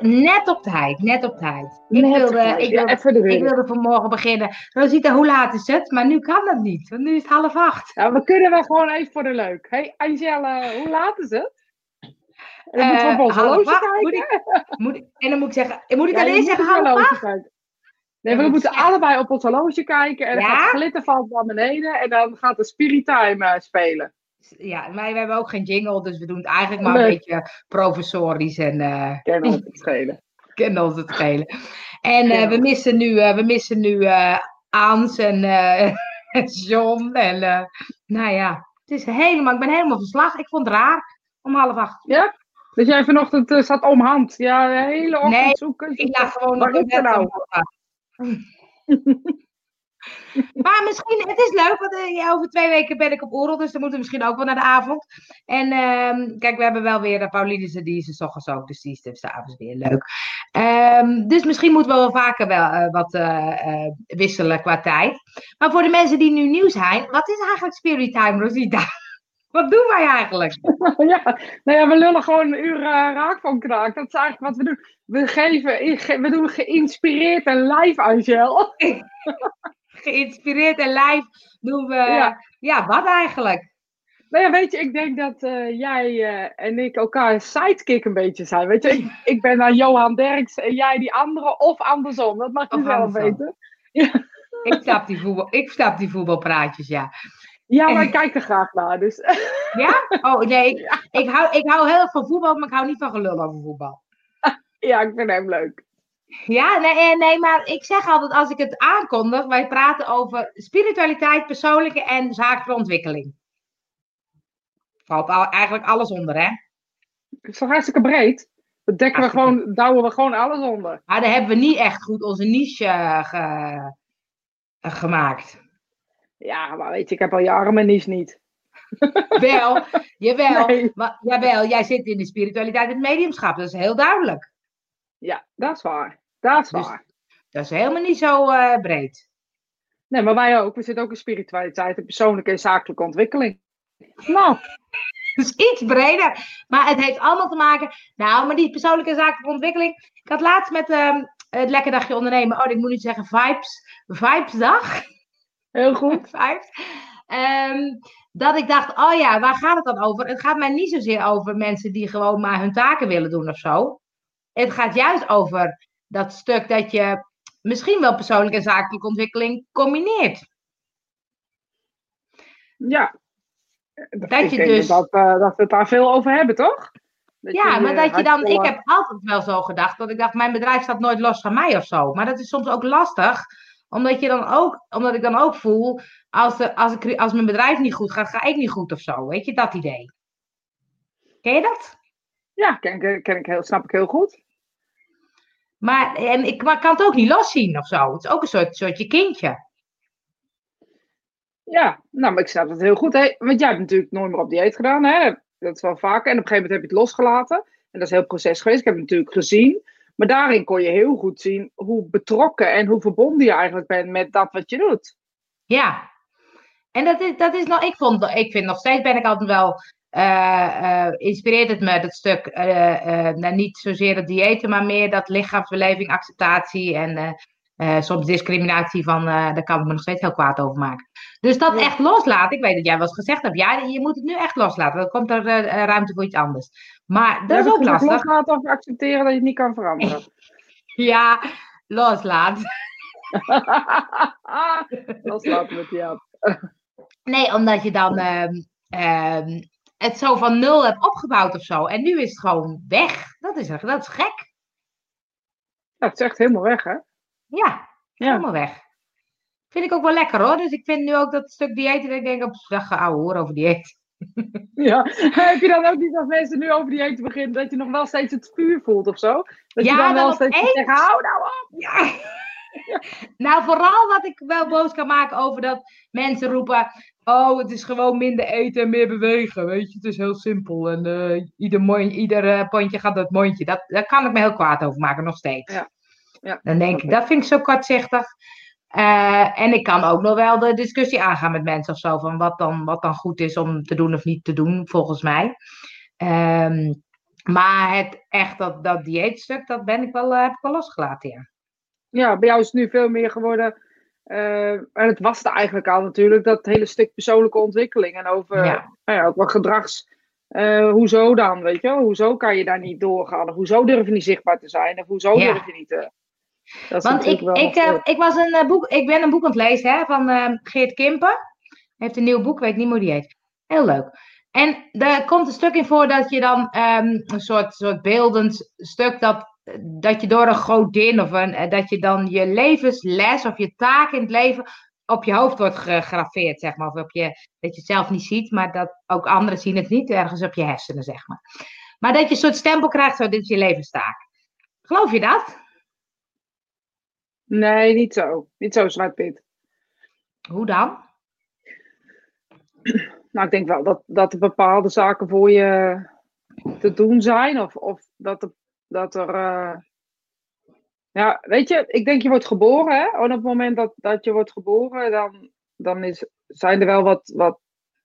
Net op tijd, net op tijd. Ik Net wilde, tijd. ik, Ja, wilde, ik wilde vanmorgen beginnen. Rosita, hoe laat is het? Maar nu kan dat niet, want nu is het half acht. Ja, we kunnen wel gewoon even voor de leuk. hey, Angela, hoe laat is het? En dan op Eh, half acht. Moet kijken. ik, moet ik, en dan moet ik zeggen, moet ik Ja, moet zeggen half acht? kijken. Nee, we moeten allebei op ons horloge kijken. En dan gaat het glitterval naar beneden. En dan gaat de Spirit Time eh, spelen. Ja, maar we hebben ook geen jingle, dus we doen het eigenlijk maar Nee. een beetje professorisch en eh Kennen we het schelen. kennen ons het schelen. En eh, Ja. we missen nu, eh, we missen nu eh Aans en eh, John. En eh, nou ja, het is helemaal, ik ben helemaal verslag. Ik vond het raar om half acht. Ja? Dat jij vanochtend eh, zat om hand. Ja, de hele ochtend Nee, zoeken. Ik lag gewoon nog in bed. nou? Maar misschien, het is leuk, want eh, ja, over twee weken ben ik op Oerol, dus dan moeten we misschien ook wel naar de avond. En ehm, kijk, we hebben wel weer de Pauline, die is er ochtends ook, dus die is dus 's avonds weer leuk. Ehm, dus misschien moeten we wel vaker wel eh, wat eh, eh, wisselen qua tijd. Maar voor de mensen die nu nieuw zijn, wat is eigenlijk Spirit Time, Rosita? Wat doen wij eigenlijk? ja, nou ja, we lullen gewoon een uur raak van kraak. Dat is eigenlijk wat we doen. We, geven, we doen geïnspireerd en live, Angel. Geïnspireerd en live doen we, ja, Ja. wat eigenlijk? Nou ja, weet je, ik denk dat eh, jij eh, en ik elkaar sidekick een beetje zijn. Weet je, ik, ik ben dan Johan Derks en jij die andere, of andersom. Dat mag je Of zelf andersom. weten. Ik snap die, voetbal, ik snap die voetbalpraatjes, ja. Ja, maar ik kijk er graag naar. Dus Ja? Oh nee, ik, ik, hou, ik hou heel erg van voetbal, maar ik hou niet van gelul over voetbal. ja, ik vind hem leuk. Ja, nee, eh, nee, maar ik zeg altijd als ik het aankondig, wij praten over spiritualiteit, persoonlijke en zakelijke ontwikkeling. Valt al, eigenlijk alles onder, hè? Het is toch hartstikke breed? Dat dekken we gewoon, douwen we gewoon alles onder. Maar daar hebben we niet echt goed onze niche eh, ge- eh, gemaakt. Ja, maar weet je, ik heb al jaren mijn niche niet. Wel, jawel, Nee. maar, jawel, jij zit in de spiritualiteit en het mediumschap, dat is heel duidelijk. Ja, dat is waar. Dat is Dus- waar. Dat is helemaal niet zo eh, breed. Nee, maar wij ook. We zitten ook in spiritualiteit en persoonlijke en zakelijke ontwikkeling. Nou, Dus iets breder. Maar het heeft allemaal te maken. Nou, maar die persoonlijke en zakelijke ontwikkeling. Ik had laatst met ehm, het Lekker Dagje Ondernemen. Oh, ik moet niet zeggen Vibes. Vibesdag. heel goed. Vibes. Ehm, dat ik dacht, oh ja, waar gaat het dan over? Het gaat mij niet zozeer over mensen die gewoon maar hun taken willen doen of zo. Het gaat juist over dat stuk dat je misschien wel persoonlijke en zakelijke ontwikkeling combineert. Ja. Dat ik je denk dus- Dat, eh, dat we het daar veel over hebben, toch? Dat Ja, je, maar dat je dan, ik heb altijd wel zo gedacht, dat ik dacht, mijn bedrijf staat nooit los van mij of zo. Maar dat is soms ook lastig, omdat, je dan ook, omdat ik dan ook voel, als, er, als, ik, als mijn bedrijf niet goed gaat, ga ik niet goed of zo. Weet je, dat idee. Ken je dat? Ja, ken, ken ik heel, snap ik heel goed. Maar, en ik maar kan het ook niet loszien of zo. Het is ook een soort, soort je kindje. Ja, nou, maar ik snap het heel goed. Hè? Want jij hebt natuurlijk nooit meer op dieet gedaan, hè? Dat is wel vaker. En op een gegeven moment heb je het losgelaten. En dat is een heel proces geweest. Ik heb het natuurlijk gezien. Maar daarin kon je heel goed zien hoe betrokken en hoe verbonden je eigenlijk bent met dat wat je doet. Ja. En dat is, dat is nog, ik, vond, ik vind nog steeds ben ik altijd wel, inspireert het me dat stuk, eh, eh, nou, niet zozeer het diëten, maar meer dat lichaamsbeleving, acceptatie en eh, eh, soms discriminatie van, eh, daar kan ik me nog steeds heel kwaad over maken. Dus dat Ja. echt loslaten, ik weet dat jij wel eens gezegd hebt, ja, je moet het nu echt loslaten, dan komt er eh, eh, ruimte voor iets anders. Maar dat is ook lastig. Loslaten of accepteren dat je het niet kan veranderen. Ja, loslaten. Loslaten met die app. Nee, omdat je dan ehm, ehm, het zo van nul hebt opgebouwd of zo. En nu is het gewoon weg. Dat is, dat is gek. Ja, het is echt helemaal weg, hè? Ja, Ja. helemaal weg. Vind ik ook wel lekker hoor. Dus ik vind nu ook dat stuk dieet. Dat ik denk, op dag ouwe hoor over dieet. ja. Heb je dan ook niet als mensen nu over dieet beginnen, dat je nog wel steeds het vuur voelt of zo? Dat Ja, je dan wel steeds zegt, hou nou op! Ja. nou, vooral wat ik wel boos kan maken over dat mensen roepen. Oh, het is gewoon minder eten en meer bewegen. Weet je, het is heel simpel. En eh, ieder, ieder eh, pondje gaat dat mondje. Dat, daar kan ik me heel kwaad over maken, nog steeds. Ja. Ja, Dan denk ik, dat vind ik zo kortzichtig. Eh, en ik kan ook nog wel de discussie aangaan met mensen of zo. Van wat dan, wat dan goed is om te doen of niet te doen, volgens mij. Ehm, Maar het echt, dat, dat dieetstuk, dat ben ik wel, heb ik wel losgelaten, ja. Ja, bij jou is het nu veel meer geworden uh, en het was er eigenlijk al natuurlijk, dat hele stuk persoonlijke ontwikkeling. En over ja. Nou ja, ook wel gedrags. Uh, hoezo dan, weet je Hoezo kan je daar niet doorgaan? Of hoezo durf je niet zichtbaar te zijn? Of hoezo durf je niet te... Want ik, ik, uh, ik, was een, boek, ik ben een boek aan het lezen hè, van Geert Kimpen. Hij heeft een nieuw boek, weet niet hoe die heet. Heel leuk. En er komt een stuk in voor dat je dan um, een soort, soort beeldend stuk dat dat je door een godin of een, eh, dat je dan je levensles of je taak in het leven op je hoofd wordt gegraveerd, zeg maar. Of op je, dat je het zelf niet ziet, maar dat ook anderen zien het niet, ergens op je hersenen, zeg maar. Maar dat je een soort stempel krijgt, zo, dit is je levenstaak. Geloof je dat? Nee, niet zo. Niet zo, zwart-wit. Hoe dan? Nou, ik denk wel dat, dat er bepaalde zaken voor je te doen zijn. Of, of dat er dat er. Uh... Ja, weet je, ik denk je wordt geboren, hè? Op het moment dat, dat je wordt geboren, dan, dan is, zijn er wel wat, wat,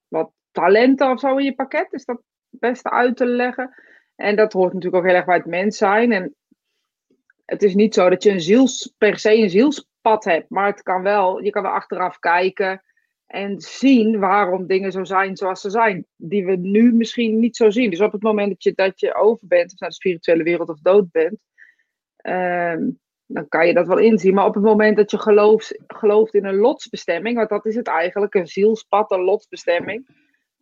wat talenten of zo in je pakket. Is dat het beste uit te leggen. En dat hoort natuurlijk ook heel erg bij het mens zijn. En het is niet zo dat je een ziels, per se een zielspad hebt, maar het kan wel, je kan wel achteraf kijken en zien waarom dingen zo zijn zoals ze zijn, die we nu misschien niet zo zien. Dus op het moment dat je, dat je over bent, of naar de spirituele wereld of dood bent, ehm, dan kan je dat wel inzien. Maar op het moment dat je gelooft, gelooft in een lotsbestemming, want dat is het eigenlijk, een zielspad, een lotsbestemming,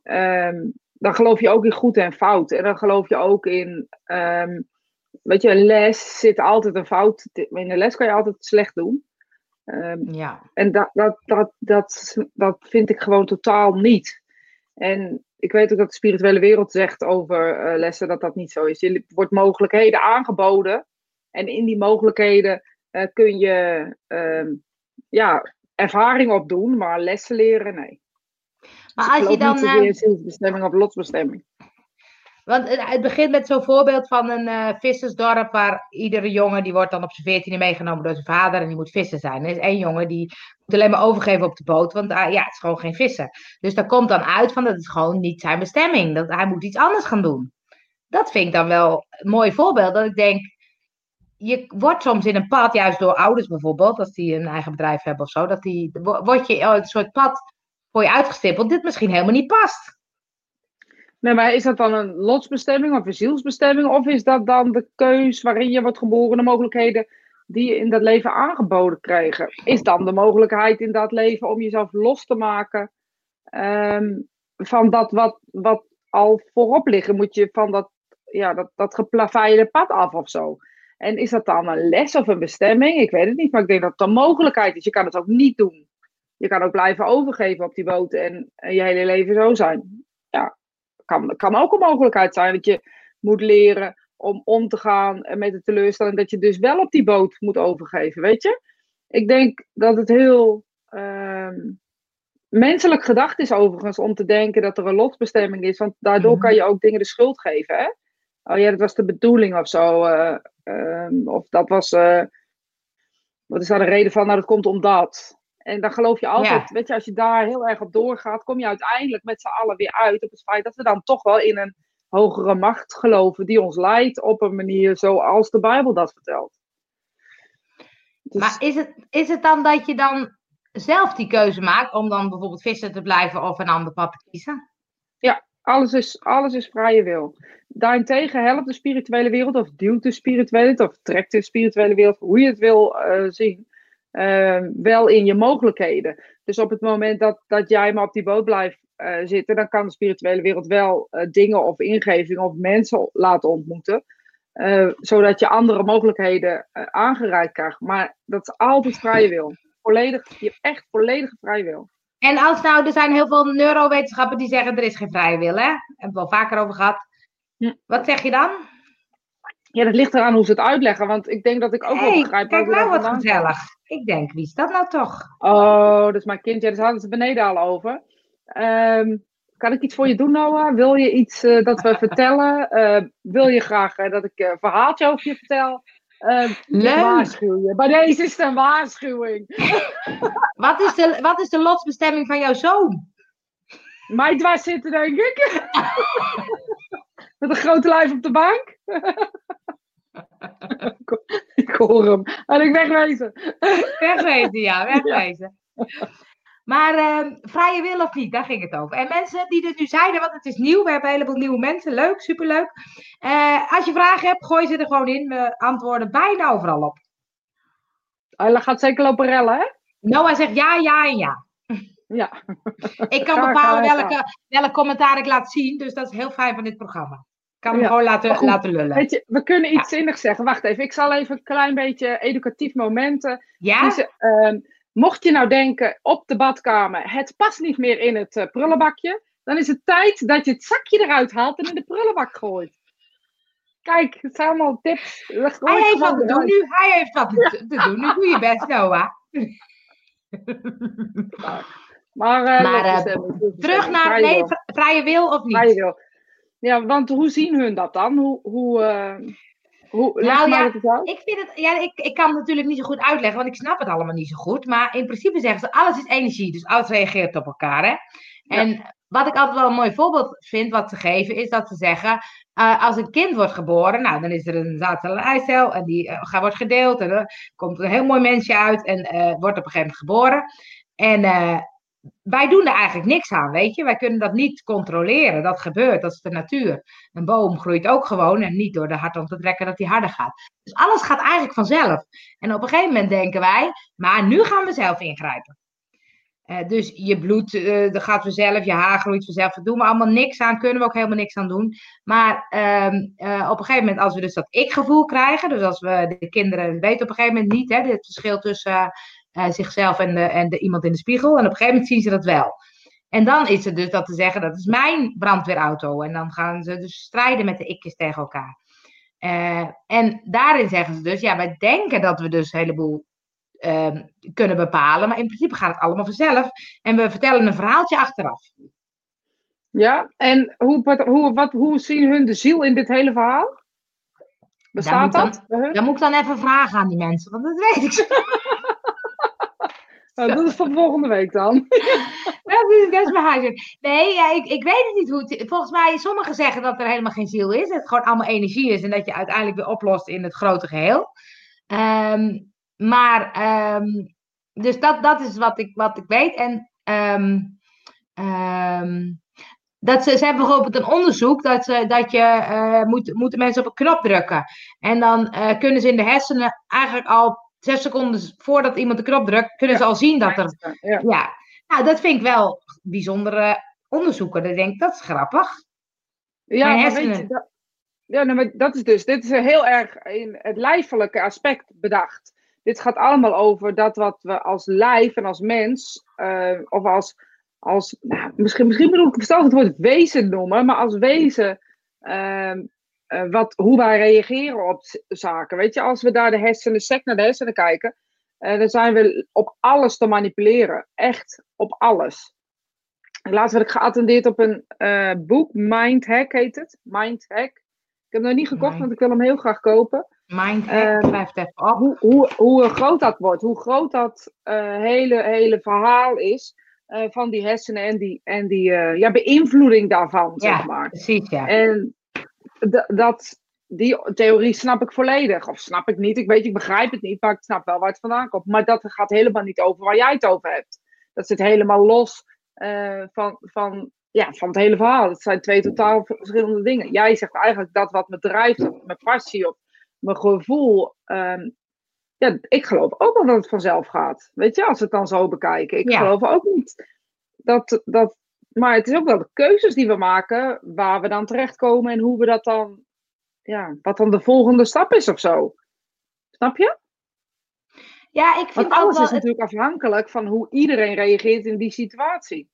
ehm, dan geloof je ook in goed en fout. En dan geloof je ook in, um, weet je, een les zit altijd een fout. In een les kan je altijd slecht doen. Um, ja. En dat, dat, dat, dat, dat vind ik gewoon totaal niet. En ik weet ook dat de spirituele wereld zegt over uh, lessen dat dat niet zo is. Je wordt mogelijkheden aangeboden. En in die mogelijkheden uh, kun je uh, ja, ervaring opdoen, maar lessen leren, nee. Maar dus als je dan. Niet zozeer zielsbestemming of lotsbestemming. Want het begint met zo'n voorbeeld van een uh, vissersdorp waar iedere jongen die wordt dan op zijn veertiende meegenomen door zijn vader en die moet vissen zijn. Er is één jongen die moet alleen maar overgeven op de boot, want uh, ja, het is gewoon geen vissen. Dus daar komt dan uit van dat het gewoon niet zijn bestemming, dat hij moet iets anders gaan doen. Dat vind ik dan wel een mooi voorbeeld, dat ik denk, je wordt soms in een pad, juist door ouders bijvoorbeeld, als die een eigen bedrijf hebben of zo, dat die, word je een soort pad voor je uitgestippeld, dit misschien helemaal niet past. Nee, is dat dan een lotsbestemming of een zielsbestemming? Of is dat dan de keus waarin je wordt geboren, de mogelijkheden die je in dat leven aangeboden krijgen? Is dan de mogelijkheid in dat leven om jezelf los te maken um, van dat wat, wat al voorop ligt? Moet je van dat, ja, dat, dat geplaveide pad af of zo? En is dat dan een les of een bestemming? Ik weet het niet, maar ik denk dat het een mogelijkheid is. Je kan het ook niet doen. Je kan ook blijven overgeven op die boot en je hele leven zo zijn. Ja, kan, kan ook een mogelijkheid zijn dat je moet leren om om te gaan met de teleurstelling dat je dus wel op die boot moet overgeven, weet je? Ik denk dat het heel uh, menselijk gedacht is overigens om te denken dat er een lotbestemming is, want daardoor mhm. kan je ook dingen de schuld geven, hè? Oh ja, dat was de bedoeling of zo. Uh, of dat was. Uh, wat is daar de reden van? Nou, dat komt omdat. En dan geloof je altijd, weet je, als je daar heel erg op doorgaat, kom je uiteindelijk met z'n allen weer uit op het feit dat we dan toch wel in een hogere macht geloven die ons leidt op een manier zoals de Bijbel dat vertelt. Dus... Maar is het, is het dan dat je dan zelf die keuze maakt om dan bijvoorbeeld vissen te blijven of een ander pad te kiezen? Ja, alles is, alles is vrije wil. Daarentegen helpt de spirituele wereld of duwt de spirituele wereld of trekt de spirituele wereld, hoe je het wil uh, zien Ehm, wel in je mogelijkheden. Dus op het moment dat, dat jij maar op die boot blijft uh, zitten, dan kan de spirituele wereld wel uh, dingen of ingevingen of mensen laten ontmoeten. Uh, zodat je andere mogelijkheden aangereikt krijgt. Maar dat is altijd vrije wil. Volledig, je hebt echt volledige vrije wil. En als nou, er zijn heel veel neurowetenschappen die zeggen er is geen vrije wil, hè? Hebben we wel vaker over gehad. Hm. Wat zeg je dan? Ja, dat ligt eraan hoe ze het uitleggen, want ik denk dat ik ook hey, wel begrijp. Kijk nou wat gezellig. Ik denk, wie is dat nou toch? Oh, dat is mijn kindje. Daar hadden ze beneden al over. Um, kan ik iets voor je doen, Noah? Wil je iets uh, dat we vertellen? Uh, wil je graag uh, dat ik een verhaaltje over je vertel? Uh, Leuk. waarschuw je. Bij deze is het een waarschuwing. wat, is de, wat is de lotsbestemming van jouw zoon? Mij dwars zitten, denk ik. Met een grote lijf op de bank. ik hoor hem. En ik wegwezen. Wegwezen, ja, wegwezen. Maar uh, vrije wil of niet, daar ging het over. En mensen die dit nu zeiden, want het is nieuw, we hebben een heleboel nieuwe mensen, leuk, superleuk. Uh, als je vragen hebt, gooi ze er gewoon in. We antwoorden bijna overal op. Hij gaat zeker lopen rellen, hè? Noah zegt ja, ja en ja. Ja. Ik kan bepalen welke, welke commentaar ik laat zien, dus dat is heel fijn van dit programma. Ik kan hem gewoon laten, laten lullen. Weet je, we kunnen iets ja. zinnigs zeggen. Wacht even, ik zal even een klein beetje educatief momenten. Ja? Dus, uh, mocht je nou denken op de badkamer, het past niet meer in het uh, prullenbakje, dan is het tijd dat je het zakje eruit haalt en in de prullenbak gooit. Kijk, het zijn allemaal tips. Hij heeft wat te doen nu. Hij heeft wat te doen. Nu doe je best, Noah. Maar, maar uh, terug naar vrije nee, wil. vrije wil of niet? Vrije wil. Ja, want hoe zien hun dat dan? Hoe, hoe, uh, hoe nou, ja, ik, vind het, ja, ik, ik kan het natuurlijk niet zo goed uitleggen, want ik snap het allemaal niet zo goed. Maar in principe zeggen ze, alles is energie, dus alles reageert op elkaar. Hè? En ja. wat ik altijd wel een mooi voorbeeld vind, wat ze geven, is dat ze zeggen, uh, als een kind wordt geboren, nou, dan is er een zaadcel en eicel en die uh, wordt gedeeld en er komt een heel mooi mensje uit en wordt op een gegeven moment geboren. En wij doen er eigenlijk niks aan, weet je. Wij kunnen dat niet controleren. Dat gebeurt, dat is de natuur. Een boom groeit ook gewoon en niet door de hart om te trekken dat hij harder gaat. Dus alles gaat eigenlijk vanzelf. En op een gegeven moment denken wij, maar nu gaan we zelf ingrijpen. Uh, dus je bloed, dat gaat vanzelf, je haar groeit vanzelf. Daar doen we allemaal niks aan, kunnen we ook helemaal niks aan doen. Maar uh, op een gegeven moment, als we dus dat ik-gevoel krijgen, dus als we de kinderen weten op een gegeven moment niet, hè, het verschil tussen uh, zichzelf en, de, en de, iemand in de spiegel. En op een gegeven moment zien ze dat wel. En dan is het dus dat te zeggen, dat is mijn brandweerauto. En dan gaan ze dus strijden met de ikjes tegen elkaar. Uh, en daarin zeggen ze dus, ja, wij denken dat we dus een heleboel uh, kunnen bepalen. Maar in principe gaat het allemaal vanzelf. En we vertellen een verhaaltje achteraf. Ja, en hoe, wat, hoe, wat, hoe zien hun de ziel in dit hele verhaal? Bestaat dat? Dan, dan moet ik dan even vragen aan die mensen, want dat weet ik zo. Nou, dat is voor volgende week dan. dat is, mijn huiswerk. Nee, ja, ik, ik weet het niet hoe het... Volgens mij, sommigen zeggen dat er helemaal geen ziel is. Dat het gewoon allemaal energie is. En dat je uiteindelijk weer oplost in het grote geheel. Um, maar, um, dus dat, dat is wat ik, wat ik weet. En um, dat ze, ze hebben bijvoorbeeld een onderzoek dat, ze, dat je uh, moet, moeten mensen op een knop drukken. En dan uh, kunnen ze in de hersenen eigenlijk al zes seconden voordat iemand de knop drukt, kunnen ze al zien dat er. Ja. Nou, dat vind ik wel bijzondere onderzoeken. Dan denk ik, dat is grappig. Ja, maar weet je, dat, ja nou, maar dat is dus, dit is heel erg in het lijfelijke aspect bedacht. Dit gaat allemaal over dat wat we als lijf en als mens, uh, of als, als nou, misschien, misschien bedoel ik verstandig het woord wezen noemen, maar als wezen uh, uh, wat, hoe wij reageren op zaken. Weet je, als we daar de hersenen, sec naar de hersenen kijken, uh, dan zijn we op alles te manipuleren. Echt op alles. Laatst werd ik geattendeerd op een uh, boek, Mind Hack heet het. Mind Hack. Ik heb hem nog niet gekocht, Mind. want ik wil hem heel graag kopen. Mind Hack, blijft even op. Hoe, hoe, hoe groot dat wordt, hoe groot dat hele, hele verhaal is. van die hersenen en die, en die ja, beïnvloeding daarvan, ja, zeg maar. precies, ja. En dat, die theorie snap ik volledig. Of snap ik niet. Ik weet, ik begrijp het niet, maar ik snap wel waar het vandaan komt. Maar dat gaat helemaal niet over waar jij het over hebt. Dat zit helemaal los uh, van, van, ja, van het hele verhaal. Het zijn twee totaal verschillende dingen. Jij zegt eigenlijk dat wat me drijft, of mijn passie of mijn gevoel. Um, ja, ik geloof ook wel dat het vanzelf gaat. Weet je, als we het dan zo bekijken. Ik ja. geloof ook niet dat, dat maar het is ook wel de keuzes die we maken, waar we dan terechtkomen en hoe we dat dan, ja, wat dan de volgende stap is of zo. Snap je? Ja, ik vind Want alles wel... is natuurlijk afhankelijk van hoe iedereen reageert in die situatie.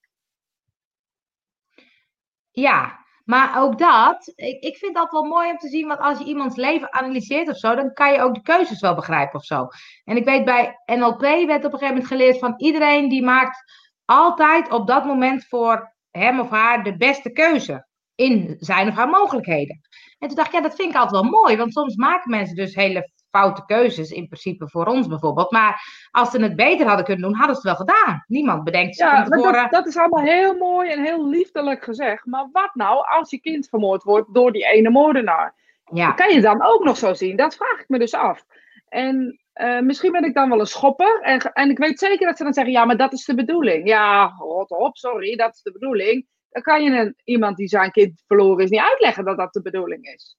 Ja, maar ook dat, ik, ik vind dat wel mooi om te zien, want als je iemands leven analyseert of zo, dan kan je ook de keuzes wel begrijpen of zo. En ik weet bij NLP werd op een gegeven moment geleerd van iedereen die maakt altijd op dat moment voor hem of haar de beste keuze in zijn of haar mogelijkheden. En toen dacht ik, ja, dat vind ik altijd wel mooi, want soms maken mensen dus hele foute keuzes in principe voor ons bijvoorbeeld. Maar als ze het beter hadden kunnen doen, hadden ze het wel gedaan. Niemand bedenkt zich Ja, tevoren. dat, dat is allemaal heel mooi en heel liefdelijk gezegd. Maar wat nou als je kind vermoord wordt door die ene moordenaar? Ja, Kan je dan ook nog zo zien? Dat vraag ik me dus af. En eh, misschien ben ik dan wel een schopper. En, en ik weet zeker dat ze dan zeggen: ja, maar dat is de bedoeling. Ja, rot op, sorry, dat is de bedoeling. Dan kan je een, iemand die zijn kind verloren is niet uitleggen dat dat de bedoeling is.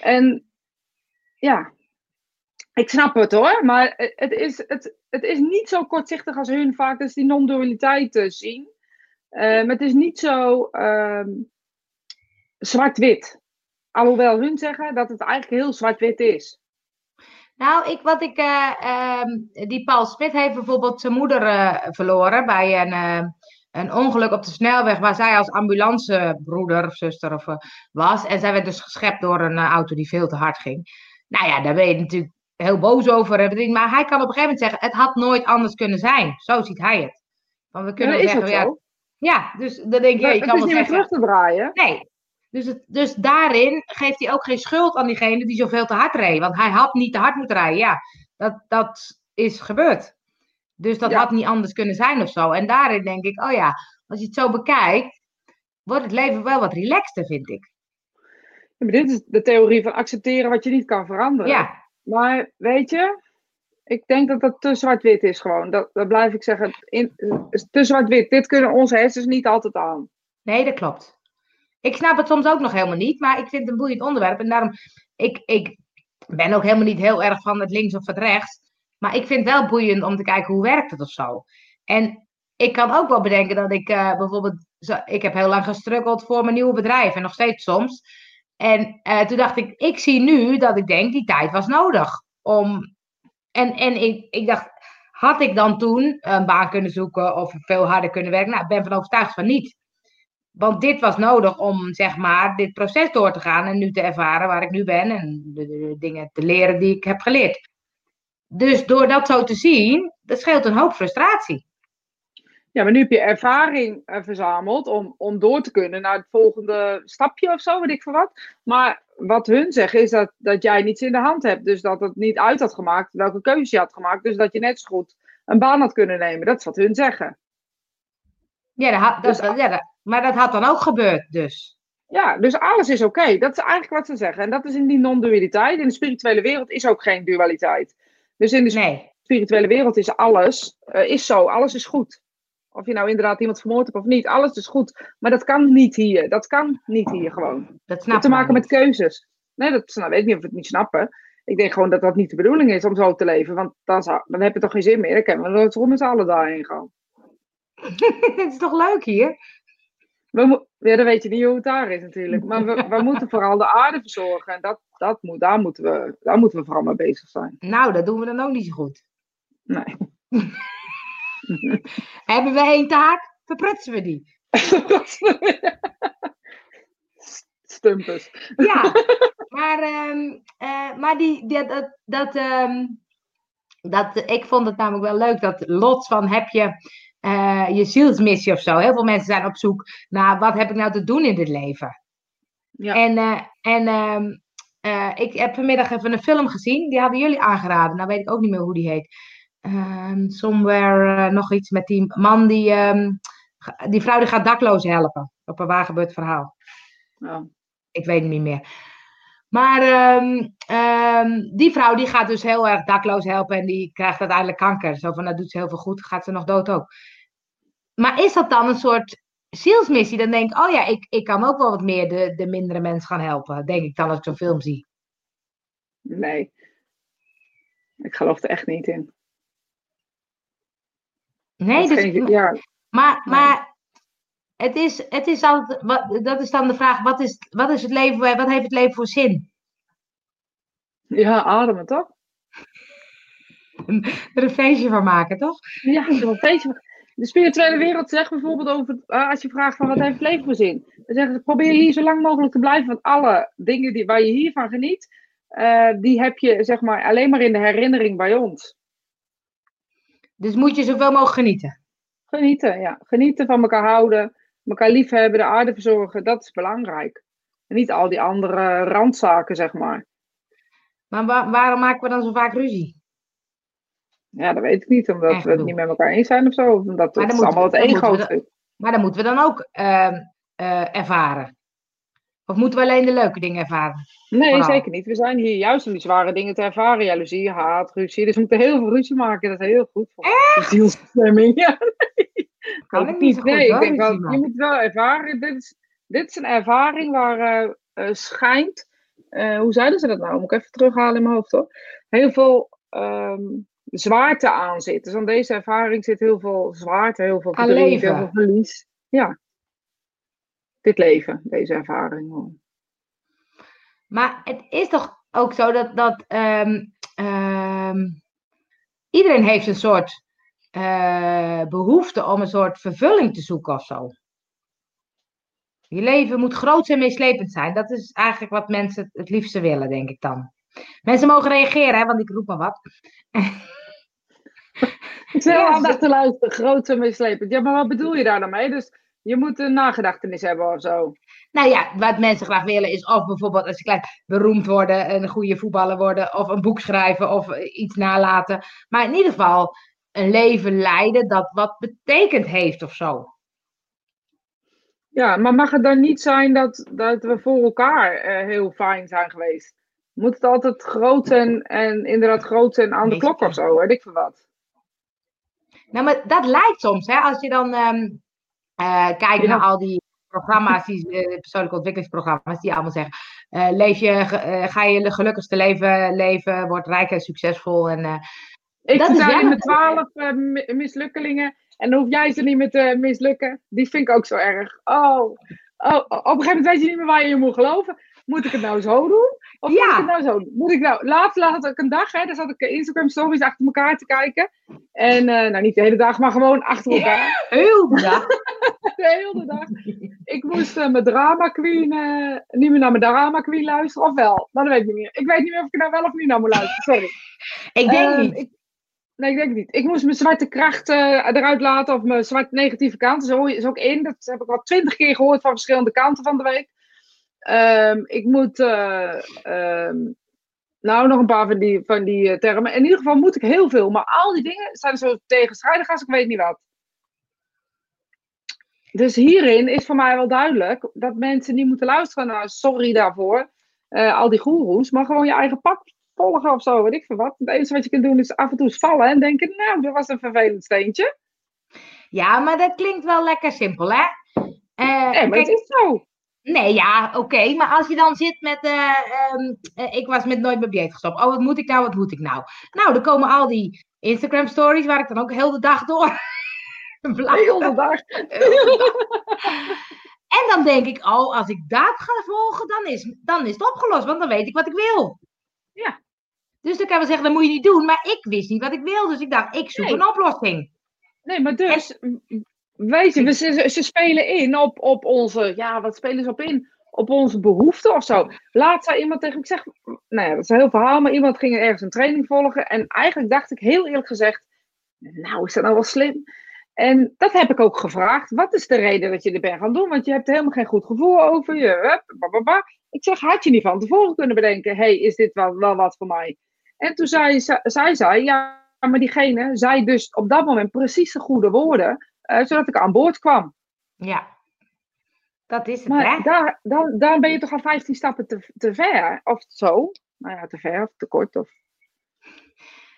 En ja, ik snap het hoor, maar het- is, het, het is niet zo kortzichtig als hun vaak dus die non-dualiteit eh, zien. Eh, maar het is niet zo ehm, zwart-wit. Alhoewel hun zeggen dat het eigenlijk heel zwart-wit is. Nou, ik, wat ik, eh, ehm, die Paul Smit heeft bijvoorbeeld zijn moeder eh, verloren bij een, eh, een ongeluk op de snelweg waar zij als ambulancebroeder of zuster of, was. En zij werd dus geschept door een auto die veel te hard ging. Nou ja, daar ben je natuurlijk heel boos over. Maar hij kan op een gegeven moment zeggen, het had nooit anders kunnen zijn. Zo ziet hij het. Want we kunnen zeggen, ja, ja, dus dan denk je, ja, je het kan is wel niet meer zeggen... terug te draaien. Nee. Dus, het, dus daarin geeft hij ook geen schuld aan diegene die zoveel te hard reed. Want hij had niet te hard moeten rijden. Ja, dat, dat is gebeurd. Dus dat Ja. had niet anders kunnen zijn of zo. En daarin denk ik, oh ja, als je het zo bekijkt, wordt het leven wel wat relaxter, vind ik. Ja, maar dit is de theorie van accepteren wat je niet kan veranderen. Ja, Maar weet je, ik denk dat dat te zwart-wit is gewoon. Dat, dat blijf ik zeggen. In, te zwart-wit. Dit kunnen onze hersens niet altijd aan. nee, dat klopt. Ik snap het soms ook nog helemaal niet, maar ik vind het een boeiend onderwerp. En daarom, ik, ik ben ook helemaal niet heel erg van het links of het rechts. Maar ik vind het wel boeiend om te kijken hoe werkt het of zo. En ik kan ook wel bedenken dat ik eh, bijvoorbeeld... ik heb heel lang gestruggeld voor mijn nieuwe bedrijf en nog steeds soms. En eh, toen dacht ik, ik zie nu dat ik denk, die tijd was nodig. Om... En, en ik, ik dacht, had ik dan toen een baan kunnen zoeken of veel harder kunnen werken? Nou, ik ben van overtuigd van niet. Want dit was nodig om, zeg maar, dit proces door te gaan en nu te ervaren waar ik nu ben en de, dingen te leren die ik heb geleerd. Dus door dat zo te zien, dat scheelt een hoop frustratie. Ja, maar nu heb je ervaring eh, verzameld om, om door te kunnen naar het volgende stapje of zo, weet ik veel wat. Maar wat hun zeggen is dat, dat jij niets in de hand hebt. Dus dat het niet uit had gemaakt welke keuze je had gemaakt. Dus dat je net zo goed een baan had kunnen nemen. Dat is wat hun zeggen. Ja, dat, had- dat, Dus- ja dat- maar dat had dan ook gebeurd, dus. Ja, dus alles is oké. Dat is eigenlijk wat ze zeggen. En dat is in die non-dualiteit. In de spirituele wereld is ook geen dualiteit. Dus in de Nee, spirituele wereld is alles eh, is zo. Alles is goed. Of je nou inderdaad iemand vermoord hebt of niet. Alles is goed. Maar dat kan niet hier. Dat kan niet hier gewoon. dat Het snap te maken met keuzes. Nee, dat nou, weet ik niet of we het niet snappen. Ik denk gewoon dat dat niet de bedoeling is om zo te leven. Want dan, zou, dan heb je toch geen zin meer. Dan kunnen we nooit met z'n allen daarheen gaan. Het is toch leuk hier? We ja, dan weet je niet hoe het daar is natuurlijk. Maar we, we moeten vooral de aarde verzorgen. En dat, dat moet, daar, moeten we, daar moeten we vooral mee bezig zijn. Nou, dat doen we dan ook niet zo goed. Nee. Hebben we één taak, verprutsen we die. Stumpers. Ja, maar, ehm, eh, maar die, die- dat, dat, ehm, dat, ik vond het namelijk wel leuk dat lot van heb je eh, je zielsmissie of zo. Heel veel mensen zijn op zoek naar wat heb ik nou te doen in dit leven. Ja. En, eh, en ehm, eh, ik heb vanmiddag even een film gezien, die hadden jullie aangeraden. Nou weet ik ook niet meer hoe die heet. Ehm, somewhere nog iets met die man die, ehm, die vrouw die gaat dakloos helpen. Op een waar gebeurd verhaal Ja. ik weet het niet meer. Maar die vrouw die gaat dus heel erg dakloos helpen en die krijgt uiteindelijk kanker. Zo van, dat doet ze heel veel goed, gaat ze nog dood ook. Maar is dat dan een soort zielsmissie? Dan denk ik, oh ja, ik, ik kan ook wel wat meer de, de mindere mens gaan helpen. Denk ik dan als ik zo'n film zie. Nee. Ik geloof er echt niet in. Nee, Dat is dus, geen- ja, maar, nee. maar het is, het is altijd, wat, dat is dan de vraag, wat, is, wat, is het leven, wat heeft het leven voor zin? ja, ademen toch? Er een feestje van maken, toch? Ja, een beetje. De spirituele wereld zegt bijvoorbeeld over, eh, als je vraagt van wat heeft het leven voor zin? Dan zeggen ze, probeer hier zo lang mogelijk te blijven, want alle dingen die, waar je hiervan geniet, eh, die heb je zeg maar alleen maar in de herinnering bij ons. Dus moet je zoveel mogelijk genieten. Genieten, ja. Genieten van elkaar houden, elkaar liefhebben, de aarde verzorgen, dat is belangrijk. En niet al die andere randzaken, zeg maar. Maar wa- waarom maken we dan zo vaak ruzie? Ja, dat weet ik niet. Omdat Echt we het niet met elkaar eens zijn of zo. Of Omdat het is allemaal het ego. we Maar dat moeten we dan ook ehm, eh, ervaren. Of moeten we alleen de leuke dingen ervaren? Nee, Vooral. zeker niet. We zijn hier juist om die zware dingen te ervaren. Jaloezie, haat, ruzie. Dus we moeten heel veel ruzie maken. Dat is heel goed voor de zielsbestemming. Ja, nee. Kan ik niet zo goed, Nee, ik denk wel, je moet wel ervaren. Dit is, dit is een ervaring waar eh, eh, schijnt... hoe zeiden ze dat nou? Moet ik even terughalen in mijn hoofd hoor. Heel veel ehm, zwaarte aan zit. Dus aan deze ervaring zit heel veel zwaarte, heel veel verdriet, heel veel verlies. Ja. Dit leven, deze ervaring. Maar het is toch ook zo dat, dat ehm, ehm, iedereen heeft een soort eh, behoefte om een soort vervulling te zoeken of zo. Je leven moet groot en meeslepend zijn. Dat is eigenlijk wat mensen het liefste willen, denk ik dan. Mensen mogen reageren, hè, want ik roep maar wat. Ik zit heel aandacht te luisteren, groot en meeslepend. Ja, maar wat bedoel je daar dan mee? Dus je moet een nagedachtenis hebben of zo. Nou ja, wat mensen graag willen is of bijvoorbeeld als je klein beroemd worden, een goede voetballer worden, of een boek schrijven of eh, iets nalaten. Maar in ieder geval een leven leiden dat wat betekend heeft of zo. Ja, maar mag het dan niet zijn dat, dat we voor elkaar eh, heel fijn zijn geweest? Moet het altijd groot en, en inderdaad groot en aan de klok of zo, weet ik veel wat. Nou, maar dat lijkt soms, hè, als je dan ehm, eh, kijkt Ja. naar al die programma's, die eh, persoonlijke ontwikkelingsprogramma's, die allemaal zeggen: eh, leef je, ga je de gelukkigste leven leven, word rijk en succesvol. En, Ik Dat vertel je jammer. met twaalf mi- mislukkelingen en dan hoef jij ze niet meer te mislukken. Die vind ik ook zo erg. Oh, oh, op een gegeven moment weet je niet meer waar je in moet geloven. Moet ik het nou zo doen? Of moet Ja. ik het nou zo doen? Moet ik nou, laatst had ik een dag, hè, daar zat ik Instagram stories achter elkaar te kijken. En, eh, nou niet de hele dag, maar gewoon achter elkaar. heel dag. De hele dag. Ik moest eh, mijn drama queen, eh, niet meer naar mijn drama queen luisteren, of wel? Dat weet ik niet meer. Ik weet niet meer of ik er nou wel of niet naar moet luisteren, sorry. Ik denk Ehm, niet. ik- nee, ik denk het niet. Ik moest mijn zwarte kracht eh, eruit laten, of mijn zwarte negatieve kant. Zo is ook in. Dat heb ik al twintig keer gehoord van verschillende kanten van de week. Ehm, ik moet, eh, ehm, nou, nog een paar van die, van die eh, termen. In ieder geval moet ik heel veel. Maar al die dingen zijn zo tegenstrijdig als ik weet niet wat. Dus hierin is voor mij wel duidelijk dat mensen niet moeten luisteren naar sorry daarvoor, eh, al die goeroes, maar gewoon je eigen pad volgen of zo, weet ik veel wat. Het enige wat je kunt doen is af en toe vallen en denken, nou, dat was een vervelend steentje. Ja, maar dat klinkt wel lekker simpel, hè? Eh, Nee, maar kijk, het is zo. Nee, ja, oké. maar als je dan zit met. eh, ehm, eh, ik was met nooit mijn dieet gestopt. Oh, wat moet ik nou? Wat moet ik nou? Nou, dan komen al die Instagram stories waar ik dan ook heel de dag door. Heel de dag. En dan denk ik, oh, als ik dat ga volgen, dan is, dan is het opgelost. Want dan weet ik wat ik wil. Ja. Dus dan kan we zeggen, dat moet je niet doen. Maar ik wist niet wat ik wil. Dus ik dacht, ik zoek Nee. een oplossing. Nee, maar dus, weet je, we, ze, ze spelen in op, op onze, ja, wat spelen ze op in? Op onze behoeften of zo. Laat zei iemand tegen me, ik zeg, nou ja, dat is een heel verhaal, maar iemand ging ergens een training volgen. En eigenlijk dacht ik heel eerlijk gezegd, nou, is dat nou wel slim? En dat heb ik ook gevraagd. Wat is de reden dat je er bent gaan doen? Want je hebt helemaal geen goed gevoel over je. Hup. Ik zeg, had je niet van tevoren kunnen bedenken, hey, is dit wel, wel wat voor mij? En toen zei zij, zij, zei, ja, maar diegene zei dus op dat moment precies de goede woorden, eh, zodat ik aan boord kwam. Ja. Dat is het, Maar hè? daar, dan, dan ben je toch al 15 stappen te, te ver, of zo. Nou ja, te ver of te kort. Of...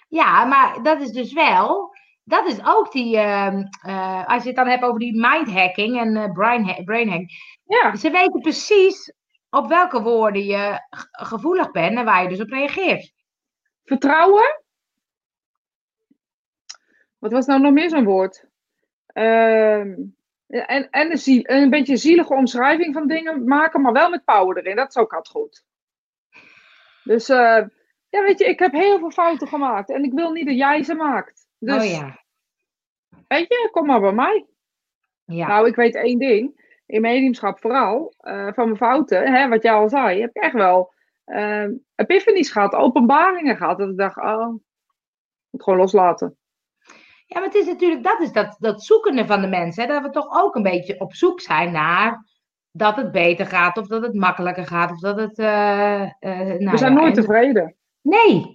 Ja, maar dat is dus wel. Dat is ook die. ehm, eh, als je het dan hebt over die mindhacking en eh brain, ha- brain hack. Ja, Ze weten precies op welke woorden je gevoelig bent en waar je dus op reageert. vertrouwen. Wat was nou nog meer zo'n woord? Ehm, en, en een, ziel, een beetje een zielige omschrijving van dingen maken, maar wel met power erin. Dat is ook altijd goed. Dus eh, ja, weet je, ik heb heel veel fouten gemaakt en ik wil niet dat jij ze maakt. Dus oh ja. weet je, kom maar bij mij. Ja. Nou, ik weet één ding. In mediumschap vooral, eh, van mijn fouten, hè, wat jij al zei, heb ik echt wel uh, epiphanies gehad, openbaringen gehad. Dat ik dacht, oh, ik moet gewoon loslaten. Ja, maar het is natuurlijk. Dat is dat, dat zoekende van de mensen. Hè, dat we toch ook een beetje op zoek zijn naar. Dat het beter gaat, of dat het makkelijker gaat, of dat het. eh, eh, nou We zijn ja, nooit en- tevreden. Nee.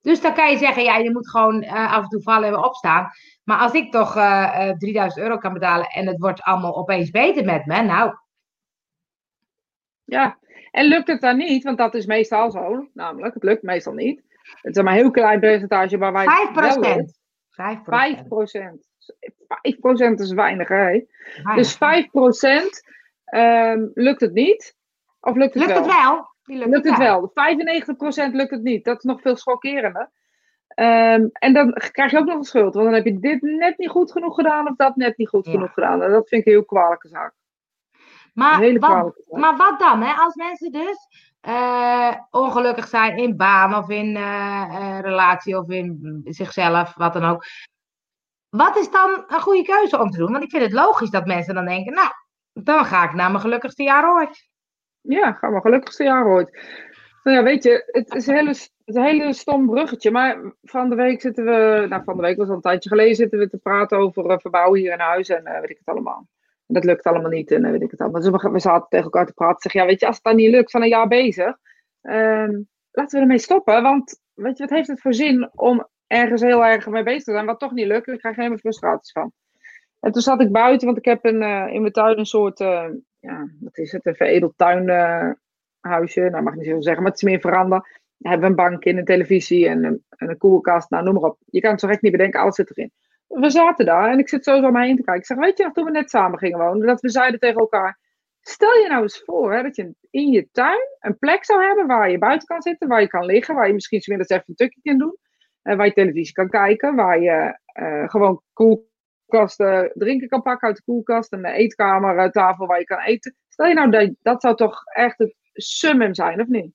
Dus dan kan je zeggen, ja, je moet gewoon uh, af en toe vallen en opstaan. Maar als ik toch uh, uh, 3000 euro kan betalen en het wordt allemaal opeens beter met me, nou. Ja, en lukt het dan niet, want dat is meestal zo, namelijk, het lukt meestal niet. Het is maar een heel klein percentage waar wij. 5 procent. 5 procent. 5% is weinig, hè? Dus 5 procent um, lukt het niet. Of lukt het lukt wel? Het wel? Lukt, lukt het wel. 95 procent lukt het niet. Dat is nog veel schokkerender. Um, en dan krijg je ook nog een schuld. Want dan heb je dit net niet goed genoeg gedaan of dat net niet goed ja. genoeg gedaan. En dat vind ik een heel kwalijke zaak. Maar, wat, maar wat dan? Hè? Als mensen dus uh, ongelukkig zijn in baan of in uh, uh, relatie of in zichzelf, wat dan ook. Wat is dan een goede keuze om te doen? Want ik vind het logisch dat mensen dan denken, nou, dan ga ik naar mijn gelukkigste jaar ooit. Ja, ga mijn gelukkigste jaar ooit. Nou ja, weet je, het is een hele, het hele stom bruggetje. Maar van de week zitten we, nou van de week was al een tijdje geleden, zitten we te praten over verbouwen hier in huis en weet ik het allemaal. Dat lukt allemaal niet en weet ik het allemaal. Dus we, we zaten tegen elkaar te praten. Zeg, ja, weet je, als het dan niet lukt, van een jaar bezig. Um, laten we ermee stoppen. Want weet je, wat heeft het voor zin om ergens heel erg mee bezig te zijn, wat toch niet lukt? Ik krijg helemaal frustraties van. En toen zat ik buiten, want ik heb een, uh, in mijn tuin een soort, uh, ja, wat is het, een veredeld tuinhuisje. Uh, nou, mag ik niet zo zeggen, maar het is meer veranda. We hebben een bank in, een televisie en een, en een koelkast, nou noem maar op. Je kan het zo recht niet bedenken, alles zit erin we zaten daar en ik zit zo om me heen te kijken. Ik zeg, weet je nog, toen we net samen gingen wonen, dat we zeiden tegen elkaar, stel je nou eens voor hè, dat je in je tuin een plek zou hebben waar je buiten kan zitten, waar je kan liggen, waar je misschien eens even een tukje kan doen, uh, waar je televisie kan kijken, waar je uh, gewoon koelkasten drinken kan pakken uit de koelkast, een eetkamer, een tafel waar je kan eten. Stel je nou, dat, dat zou toch echt het summum zijn, of niet?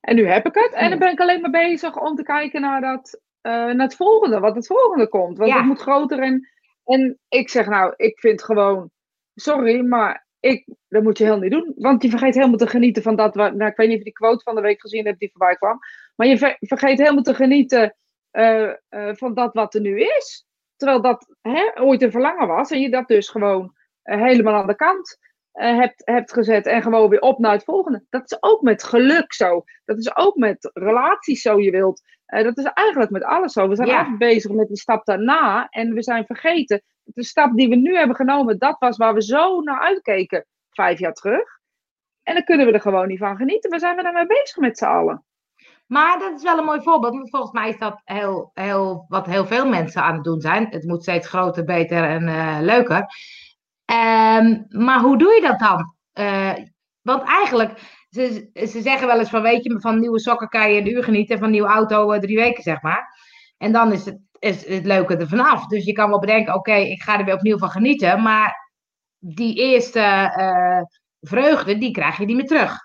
En nu heb ik het. En dan ben ik alleen maar bezig om te kijken naar dat naar het volgende, wat het volgende komt. Want Ja. het moet groter en, en ik zeg nou, ik vind gewoon, sorry, maar ik, dat moet je helemaal niet doen. Want je vergeet helemaal te genieten van dat, wat, nou, ik weet niet of je die quote van de week gezien hebt die voorbij kwam. Maar je ver- vergeet helemaal te genieten eh, eh, van dat wat er nu is. Terwijl dat hè, ooit een verlangen was en je dat dus gewoon eh, helemaal aan de kant eh, hebt, hebt gezet en gewoon weer op naar het volgende. Dat is ook met geluk zo. Dat is ook met relaties zo je wilt. Eh, dat is eigenlijk met alles zo. We zijn Ja. altijd bezig met die stap daarna en we zijn vergeten. De stap die we nu hebben genomen, dat was waar we zo naar uitkeken vijf jaar terug. En dan kunnen we er gewoon niet van genieten. We zijn er daarmee bezig met z'n allen. Maar dat is wel een mooi voorbeeld. Want volgens mij is dat heel, heel, wat heel veel mensen aan het doen zijn. Het moet steeds groter, beter en eh, leuker. Ehm, maar hoe doe je dat dan? Eh, want eigenlijk, ze, ze zeggen wel eens van, weet je, van nieuwe sokken kan je een uur genieten. En van nieuwe auto eh, drie weken, zeg maar. En dan is het, is het leuke er vanaf. Dus je kan wel bedenken, oké, ik ga er weer opnieuw van genieten. Maar die eerste eh, vreugde, die krijg je niet meer terug.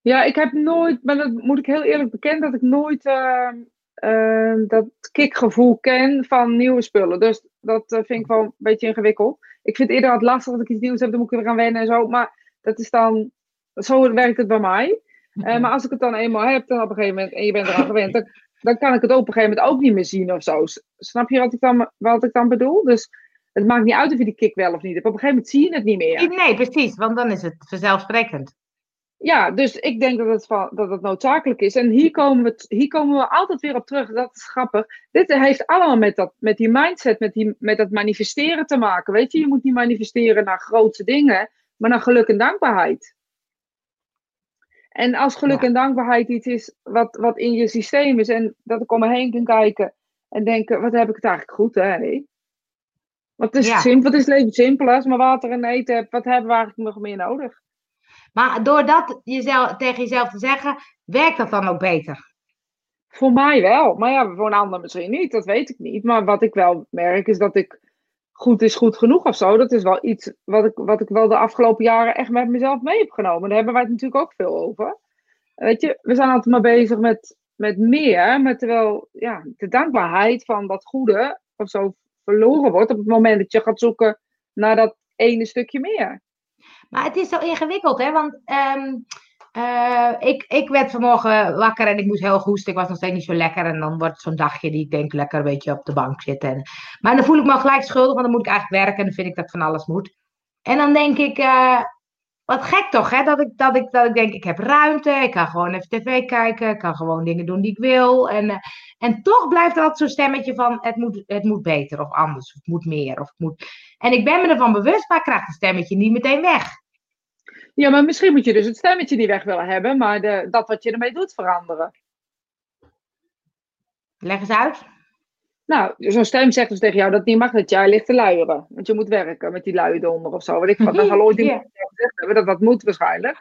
Ja, ik heb nooit, maar dat moet ik heel eerlijk bekennen, dat ik nooit eh, eh, dat kickgevoel ken van nieuwe spullen. Dus dat vind ik wel een beetje ingewikkeld. Ik vind het eerder wat lastig als ik iets nieuws heb, dan moet ik er aan wennen en zo. Maar dat is dan, zo werkt het bij mij. Eh, maar als ik het dan eenmaal heb, dan op een gegeven moment, en je bent eraan gewend, dan, dan kan ik het op een gegeven moment ook niet meer zien of zo. Snap je wat ik dan, wat ik dan bedoel? Dus het maakt niet uit of je die kick wel of niet hebt. Op een gegeven moment zie je het niet meer. Nee, precies, want dan is het vanzelfsprekend. Ja, dus ik denk dat het, van, dat het noodzakelijk is. En hier komen, we, hier komen we altijd weer op terug. Dat is grappig. Dit heeft allemaal met, dat, met die mindset, met, die, met dat manifesteren te maken. Weet je, je moet niet manifesteren naar grootse dingen, maar naar geluk en dankbaarheid. En als geluk Ja. en dankbaarheid iets is wat, wat in je systeem is, en dat ik om me heen kan kijken en denken: wat heb ik het eigenlijk goed, hè? Wat is, Ja. simpel, wat is het leven simpel? Als maar water en eten heb, wat hebben we eigenlijk nog meer nodig? Maar door dat jezelf, tegen jezelf te zeggen, werkt dat dan ook beter? Voor mij wel. Maar ja, voor een ander misschien niet. Dat weet ik niet. Maar wat ik wel merk is dat ik goed is goed genoeg of zo. Dat is wel iets wat ik, wat ik wel de afgelopen jaren echt met mezelf mee heb genomen. Daar hebben wij het natuurlijk ook veel over. Weet je, we zijn altijd maar bezig met, met meer. Maar terwijl ja, de dankbaarheid van dat goede of zo verloren wordt op het moment dat je gaat zoeken naar dat ene stukje meer. Maar het is zo ingewikkeld, hè? Want ehm, eh, ik, ik werd vanmorgen wakker en ik moest heel hoesten. Ik was nog steeds niet zo lekker. En dan wordt zo'n dagje die ik denk lekker een beetje op de bank zitten. En, maar dan voel ik me al gelijk schuldig, want dan moet ik eigenlijk werken. En dan vind ik dat van alles moet. En dan denk ik, eh, Wat gek toch, hè? Dat ik, dat, ik, dat ik denk, ik heb ruimte, ik kan gewoon even tv kijken, ik kan gewoon dingen doen die ik wil. En, eh, en toch blijft altijd zo'n stemmetje van, het moet, het moet beter of anders, of het moet meer. Of het moet... En ik ben me ervan bewust, maar ik krijg het stemmetje niet meteen weg. Ja, maar misschien moet je dus het stemmetje niet weg willen hebben, maar de, dat wat je ermee doet veranderen. Leg eens uit. Nou, zo'n stem zegt dus tegen jou dat het niet mag dat jij ligt te luieren. Want je moet werken met die luie donder of zo. Weet ik wat. Dan zal ooit iemand gezegd hebben dat dat moet waarschijnlijk.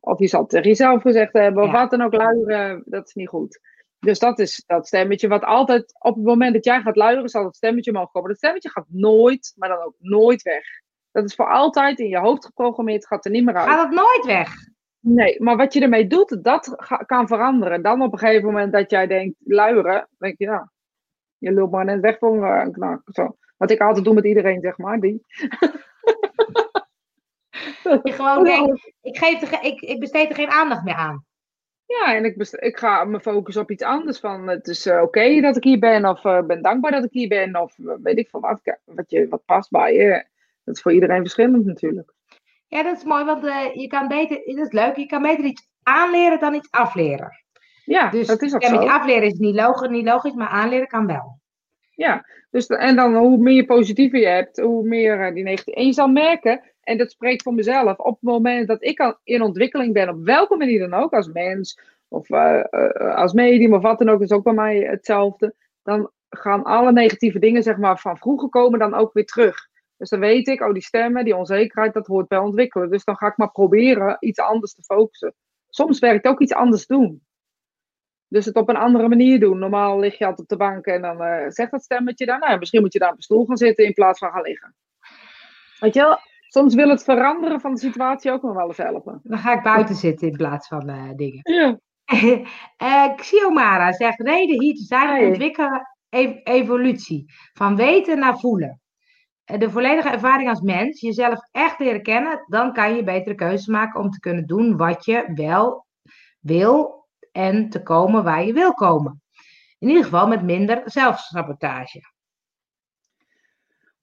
Of je zal tegen jezelf gezegd hebben. Of Ja. wat dan ook, luieren, dat is niet goed. Dus dat is dat stemmetje wat altijd, op het moment dat jij gaat luieren, zal het stemmetje omhoog komen. Dat stemmetje gaat nooit, maar dan ook nooit weg. Dat is voor altijd in je hoofd geprogrammeerd, gaat er niet meer uit. Gaat het nooit weg? Nee, maar wat je ermee doet, dat kan veranderen. Dan op een gegeven moment dat jij denkt, luieren, denk je, ja, je lult maar net weg van eh, een knak. Zo. Wat ik altijd doe met iedereen, zeg maar. Die. Je gewoon denkt, ik, geef er, ik, ik besteed er geen aandacht meer aan. Ja, en ik, best- ik ga me focussen op iets anders. Van, het is eh, oké dat ik hier ben, of ik ben dankbaar dat ik hier ben, of weet ik veel wat, wat, je, wat past bij je. Dat is voor iedereen verschillend natuurlijk. Ja, dat is mooi, want eh, je kan beter, dat is leuk, je kan beter iets aanleren dan iets afleren. Ja, Dus dat is ook ja, zo. afleren is niet logisch, niet logisch, maar aanleren kan wel. Ja, dus, en dan hoe meer positiever je hebt, hoe meer eh, die negatieve. En je zal merken, en dat spreekt voor mezelf, op het moment dat ik al in ontwikkeling ben, op welke manier dan ook, als mens of eh, als medium of wat dan ook, is ook bij mij hetzelfde. Dan gaan alle negatieve dingen, zeg maar, van vroeger komen dan ook weer terug. Dus dan weet ik, oh, die stemmen, die onzekerheid, dat hoort bij ontwikkelen. Dus dan ga ik maar proberen iets anders te focussen. Soms werkt ook iets anders doen. Dus het op een andere manier doen. Normaal lig je altijd op de bank en dan eh, zegt dat stemmetje dan, nou, misschien moet je daar op een stoel gaan zitten in plaats van gaan liggen. Weet je wel, soms wil het veranderen van de situatie ook nog wel eens helpen. Dan ga ik buiten zitten in plaats van eh, dingen. Ja. Eh Xiomara zegt, reden hier te zijn Hey. ontwikkelen ev- evolutie. Van weten naar voelen. Eh, De volledige ervaring als mens, jezelf echt leren kennen, dan kan je betere keuzes maken om te kunnen doen wat je wel wil en te komen waar je wil komen. In ieder geval met minder zelfsabotage.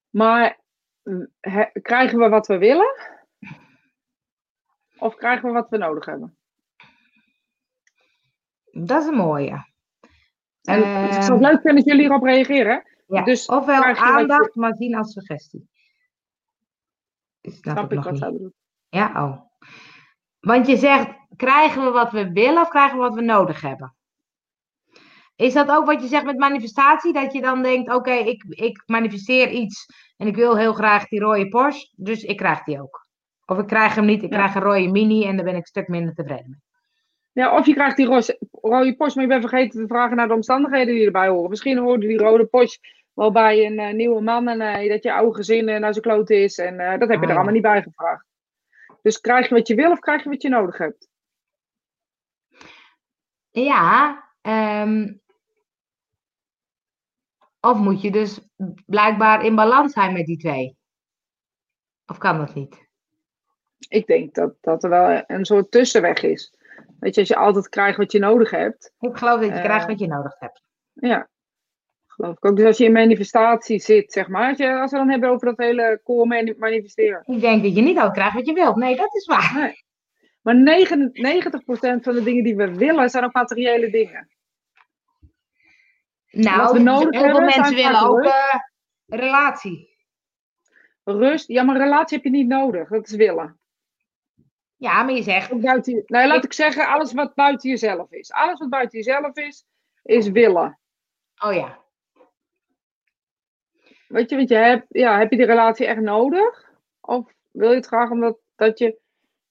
Maar mm, he- krijgen we wat we willen? Of krijgen we wat we nodig hebben? Dat is een mooie. En Ehm, ik zou het leuk vinden als jullie hierop reageren. Ja, Dus ofwel je aandacht, maar zien als suggestie. Snap, Snap ik ik wat niet. Ja, oh. Want je zegt, krijgen we wat we willen of krijgen we wat we nodig hebben? Is dat ook wat je zegt met manifestatie? Dat je dan denkt, oké, ik, ik manifesteer iets en ik wil heel graag die rode Porsche, dus ik krijg die ook. Of ik krijg hem niet, ik Ja. krijg een rode Mini en daar ben ik een stuk minder tevreden mee. Ja, of je krijgt die roze, rode Porsche, maar je bent vergeten te vragen naar de omstandigheden die erbij horen. Misschien hoorde die rode Porsche wel bij een eh, nieuwe man en eh, dat je oude gezin eh, naar zijn kloot is. En dat heb je Ah, er ja. allemaal niet bij gevraagd. Dus krijg je wat je wil of krijg je wat je nodig hebt? Ja, ehm, of moet je dus blijkbaar in balans zijn met die twee? Of kan dat niet? Ik denk dat, dat er wel een soort tussenweg is. Weet je, als je altijd krijgt wat je nodig hebt. Ik geloof dat je Eh, krijgt wat je nodig hebt. Ja, geloof ik ook. Dus als je in manifestatie zit, zeg maar. Als, je, als we dan hebben over dat hele mani- manifesteren. Ik denk dat je niet altijd krijgt wat je wilt. Nee, dat is waar. Maar 99% van de dingen die we willen zijn ook materiële dingen. Nou, Wat we nodig heel veel mensen willen ook eh, relatie. Rust, ja, maar relatie heb je niet nodig. Dat is willen. Ja, maar je zegt, Buiten, nee, laat ik zeggen, alles wat buiten jezelf is. Alles wat buiten jezelf is, is willen. oh ja, Weet je, want je hebt, ja, heb je die relatie echt nodig? Of wil je het graag omdat dat je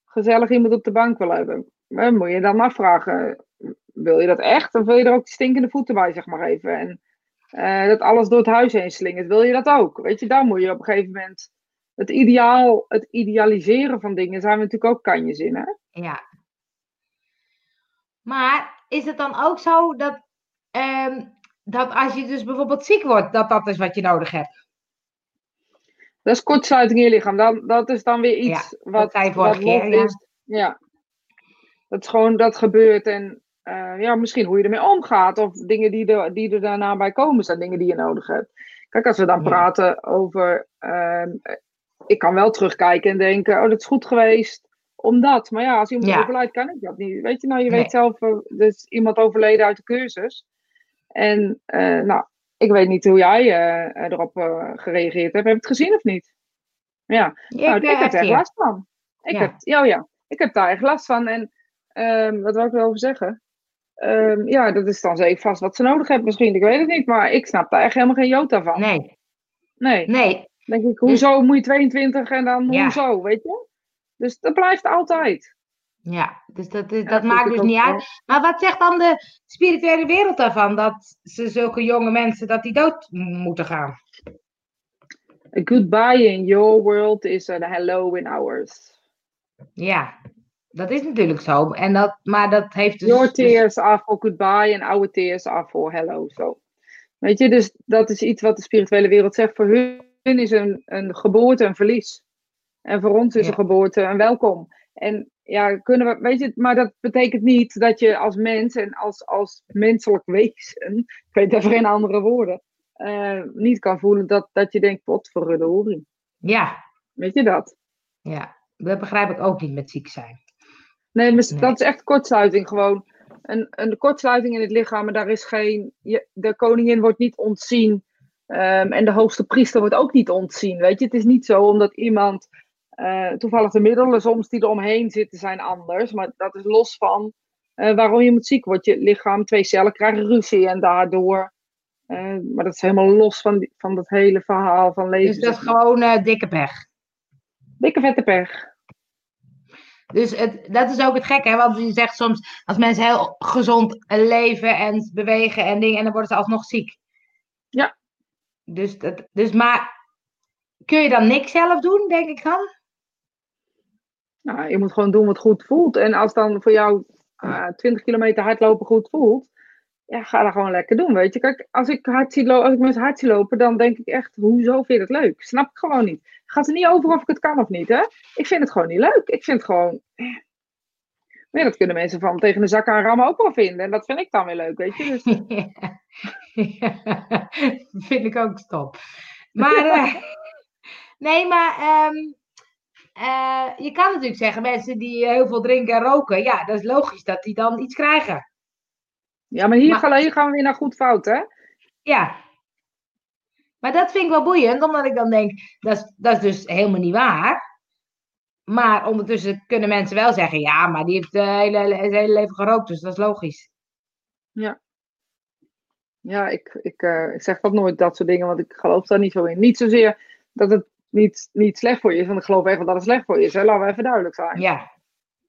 gezellig iemand op de bank wil hebben? Dan moet je dan afvragen, wil je dat echt? Of wil je er ook die stinkende voeten bij, zeg maar even? En eh, dat alles door het huis heen slingert, wil je dat ook? Weet je, daar moet je op een gegeven moment... Het ideaal, het idealiseren van dingen zijn we natuurlijk ook kanjes in, hè? ja. Maar is het dan ook zo dat, ehm, dat als je dus bijvoorbeeld ziek wordt, dat dat is wat je nodig hebt? Dat is kortsluiting in je lichaam. Dan, dat is dan weer iets wat, je vorige wat keer, los ja. is. Ja. Dat is gewoon, dat gebeurt. En eh, ja, misschien hoe je ermee omgaat. Of dingen die er, die er daarna bij komen, zijn dingen die je nodig hebt. Kijk, als we dan Ja. praten over... ehm, ik kan wel terugkijken en denken, oh, dat is goed geweest. omdat. Maar ja, als iemand Ja. overlijdt, kan ik dat niet. Weet je, nou, je Nee. weet zelf, eh, er is iemand overleden uit de cursus. En eh, nou, ik weet niet hoe jij eh, erop gereageerd hebt. Heb je het gezien of niet? Ja, nou, ik, eh, heb er echt last van. Ik Ja. heb, ja, ja, ik heb daar echt last van. En ehm, wat wil ik erover zeggen? Ehm, ja, dat is dan zeker vast wat ze nodig hebben misschien. Ik weet het niet, maar ik snap daar echt helemaal geen jota van. Nee, Nee. nee, denk ik, hoezo moet je 22 en dan Ja. hoezo, weet je? Dus dat blijft altijd. ja. Dus dat, Ja, dat vind maakt dus niet wel. uit. Maar wat zegt dan de spirituele wereld daarvan? Dat ze zulke jonge mensen, dat die dood moeten gaan? A goodbye in your world is a hello in ours. Ja, dat is natuurlijk zo. En dat, maar dat heeft dus... Your dus- tears are for goodbye en our tears are for hello. Zo. Weet je, dus dat is iets wat de spirituele wereld zegt. Voor hun is een, een geboorte een verlies. En voor ons is Ja. een geboorte een welkom. En ja, kunnen we, weet je, maar dat betekent niet dat je als mens en als, als menselijk wezen, ik weet even geen andere woorden, eh, niet kan voelen dat, dat je denkt, wat voor horie. ja, Weet je dat? ja, dat begrijp ik ook niet met ziek zijn. Nee, maar Nee. dat is echt kortsluiting gewoon. Een, een kortsluiting in het lichaam, maar daar is geen. Je, de koningin wordt niet ontzien. Ehm, en de hoogste priester wordt ook niet ontzien. Weet je, het is niet zo omdat iemand. eh, toevallig de middelen soms die er omheen zitten zijn anders. Maar dat is los van eh, waarom je moet ziek wordt. Je lichaam, twee cellen krijgen ruzie en daardoor. eh, maar dat is helemaal los van, die, van dat hele verhaal van leven. Dus dat is gewoon dikke pech. Dikke vette pech. Dus het, dat is ook het gekke, hè? want je zegt soms als mensen heel gezond leven en bewegen en dingen, en dan worden ze alsnog ziek. Ja. Dus, dat, dus maar kun je dan niks zelf doen, denk ik dan? Nou, je moet gewoon doen wat goed voelt. En als dan voor jou eh 20 kilometer hardlopen goed voelt, ja, ga dat gewoon lekker doen, weet je. Kijk, als ik, hard als ik mensen hard lopen, dan denk ik echt, hoezo vind je het leuk? Snap ik gewoon niet. Gaat er niet over of ik het kan of niet, hè. Ik vind het gewoon niet leuk. Ik vind het gewoon... ja, dat kunnen mensen van tegen de zak aan rammen ook wel vinden. En dat vind ik dan weer leuk, weet je. Dus, Ja, vind ik ook stop. Maar, eh, nee, maar ehm, eh, je kan natuurlijk zeggen, mensen die heel veel drinken en roken, ja, dat is logisch dat die dan iets krijgen. ja, maar hier, Maar- gaan, hier gaan we weer naar goed fout, hè. Ja. Maar dat vind ik wel boeiend, omdat ik dan denk, dat is, dat is dus helemaal niet waar. Maar ondertussen kunnen mensen wel zeggen, ja, maar die heeft eh, hele, zijn hele leven gerookt, dus dat is logisch. Ja, ik, ik, eh, ik zeg dat nooit, dat soort dingen, want ik geloof daar niet zo in. Niet zozeer dat het niet, niet slecht voor je is, want ik geloof wel dat het slecht voor je is. Hè? Laten we even duidelijk zijn. Ja,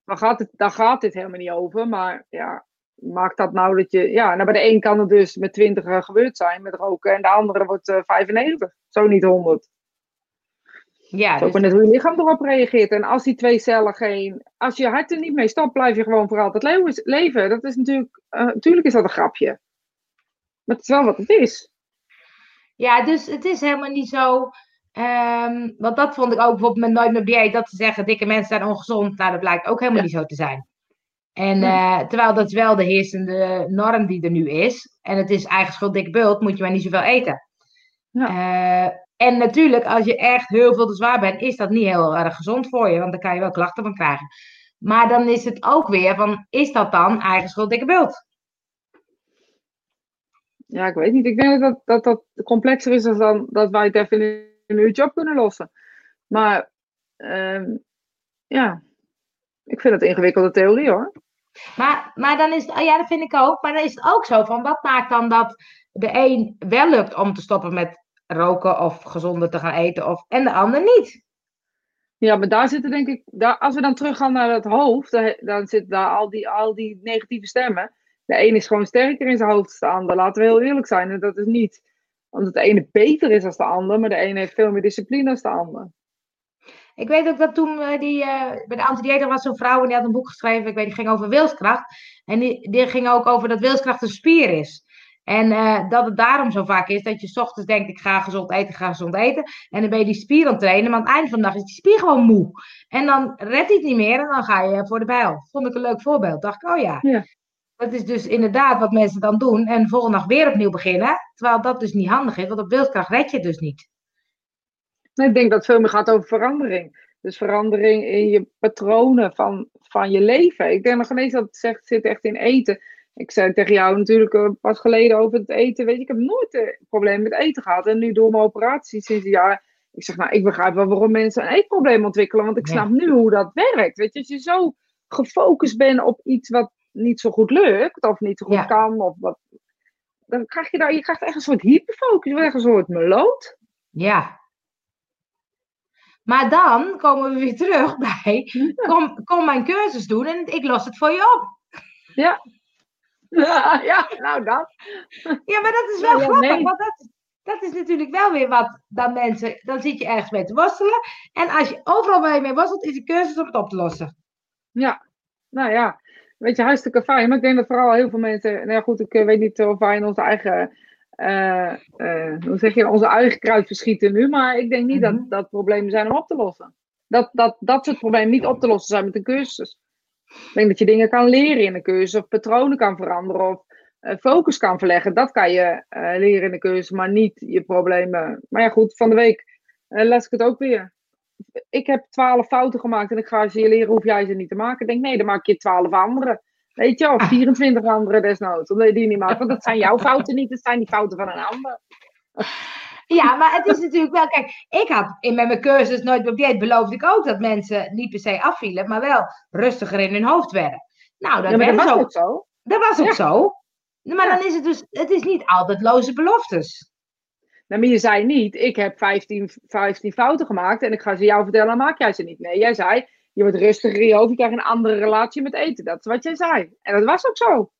Dan gaat, het, dan gaat dit helemaal niet over, maar ja, maakt dat nou dat je... Ja, nou bij de een kan het dus met 20 eh, gebeurd zijn met roken en de andere wordt eh 95. Zo niet 100. Ja ook dus, net hoe je lichaam erop reageert. En als die twee cellen geen... Als je hart er niet mee stopt, blijf je gewoon voor altijd leven. Dat is natuurlijk... eh, natuurlijk is dat een grapje. Maar het is wel wat het is. ja, dus het is helemaal niet zo. ehm, want dat vond ik ook bijvoorbeeld met Nooit meer dieet, dat ze zeggen dikke mensen zijn ongezond. Nou, dat blijkt ook helemaal Ja. niet zo te zijn. En eh, terwijl dat is wel de heersende norm die er nu is. En het is eigen schuld dik bult, moet je maar niet zoveel eten. Ja. Eh, en natuurlijk, als je echt heel veel te zwaar bent, is dat niet heel erg gezond voor je. Want dan kan je wel klachten van krijgen. Maar dan is het ook weer van, is dat dan eigen schuld dikke bult? Ja, ik weet niet. Ik denk dat dat, dat complexer is dan, dat wij het even in een uurtje op kunnen lossen. Maar ehm, ja, ik vind het een ingewikkelde theorie hoor. Maar, maar dan is het, oh ja, dat vind ik ook. Maar dan is het ook zo van, wat maakt dan dat de een wel lukt om te stoppen met roken of gezonder te gaan eten, of, en de ander niet? Ja, maar daar zitten denk ik, daar, als we dan teruggaan naar het hoofd, dan, dan zitten daar al die, al die negatieve stemmen. De een is gewoon sterker in zijn hoofd dan de ander. Laten we heel eerlijk zijn. En dat is niet omdat de ene beter is dan de ander, maar de ene heeft veel meer discipline dan de ander. Ik weet ook dat toen eh, die, eh, bij de antidieter was zo'n vrouw en die had een boek geschreven, ik weet, die ging over wilskracht. En die, die ging ook over dat wilskracht een spier is. En eh, dat het daarom zo vaak is dat je 's ochtends denkt, ik ga gezond eten, ik ga gezond eten. En dan ben je die spier aan het trainen, maar aan het einde van de dag is die spier gewoon moe. En dan redt hij het niet meer en dan ga je voor de bijl. Vond ik een leuk voorbeeld. Dacht ik, oh ja. Ja. Dat is dus inderdaad wat mensen dan doen. En de volgende dag weer opnieuw beginnen. Terwijl dat dus niet handig is, want op wilskracht red je het dus niet. Nee, ik denk dat het veel meer gaat over verandering. Dus verandering in je patronen van, van je leven. Ik denk nog ineens dat het zegt, zit echt in eten. Ik zei tegen jou natuurlijk uh, pas geleden over het eten. Weet je, ik heb nooit een probleem met eten gehad. En nu door mijn operatie sinds een jaar. Ik zeg, nou, ik begrijp wel waarom mensen een eetprobleem ontwikkelen. Want ik snap nu hoe dat werkt. Weet je, als je zo gefocust bent op iets wat niet zo goed lukt. Of niet zo goed kan. Of wat, dan krijg je daar, je krijgt echt een soort hyperfocus. Je echt een soort meloot. Ja, maar dan komen we weer terug bij, kom, kom mijn cursus doen en ik los het voor je op. Ja, ja, ja nou dat. Ja, maar dat is wel grappig, want dat, dat is natuurlijk wel weer wat dan mensen, dan zit je ergens mee te worstelen. En als je overal waar je mee worstelt, is de cursus om het op te lossen. Ja, nou ja, weet je, hartstikke fijn. Maar ik denk dat vooral heel veel mensen, nou ja, goed, ik eh, weet niet of wij in onze eigen uh, hoe zeg je, onze eigen kruid verschieten nu. Maar ik denk niet dat mhm. dat problemen zijn om op te lossen. Dat, dat, dat soort problemen niet op te lossen zijn met een cursus. Ik denk dat je dingen kan leren in een cursus, of patronen kan veranderen, of uh, focus kan verleggen. Dat kan je leren in een cursus, maar niet je problemen. Maar ja, goed, van de week les ik het ook weer. Ik heb twaalf fouten gemaakt en ik ga ze je leren, hoef jij ze niet te maken. Ik denk, nee, dan maak je twaalf andere. Weet je, of 24 anderen desnoods, omdat je die niet maakt. Want dat zijn jouw fouten niet, dat zijn die fouten van een ander. Ja, maar het is natuurlijk wel, kijk, ik had in met mijn cursus Nooit op dieet beloofde ik ook dat mensen niet per se afvielen, maar wel rustiger in hun hoofd werden. Nou, dat, ja, was ook zo. Dat was ook zo. Maar dan is het dus, het is niet altijd loze beloftes. Nou, maar je zei niet, ik heb 15, 15 fouten gemaakt en ik ga ze jou vertellen, dan maak jij ze niet. Nee, jij zei, je wordt rustiger in je hoofd, je krijgt een andere relatie met eten. Dat is wat jij zei. En dat was ook zo.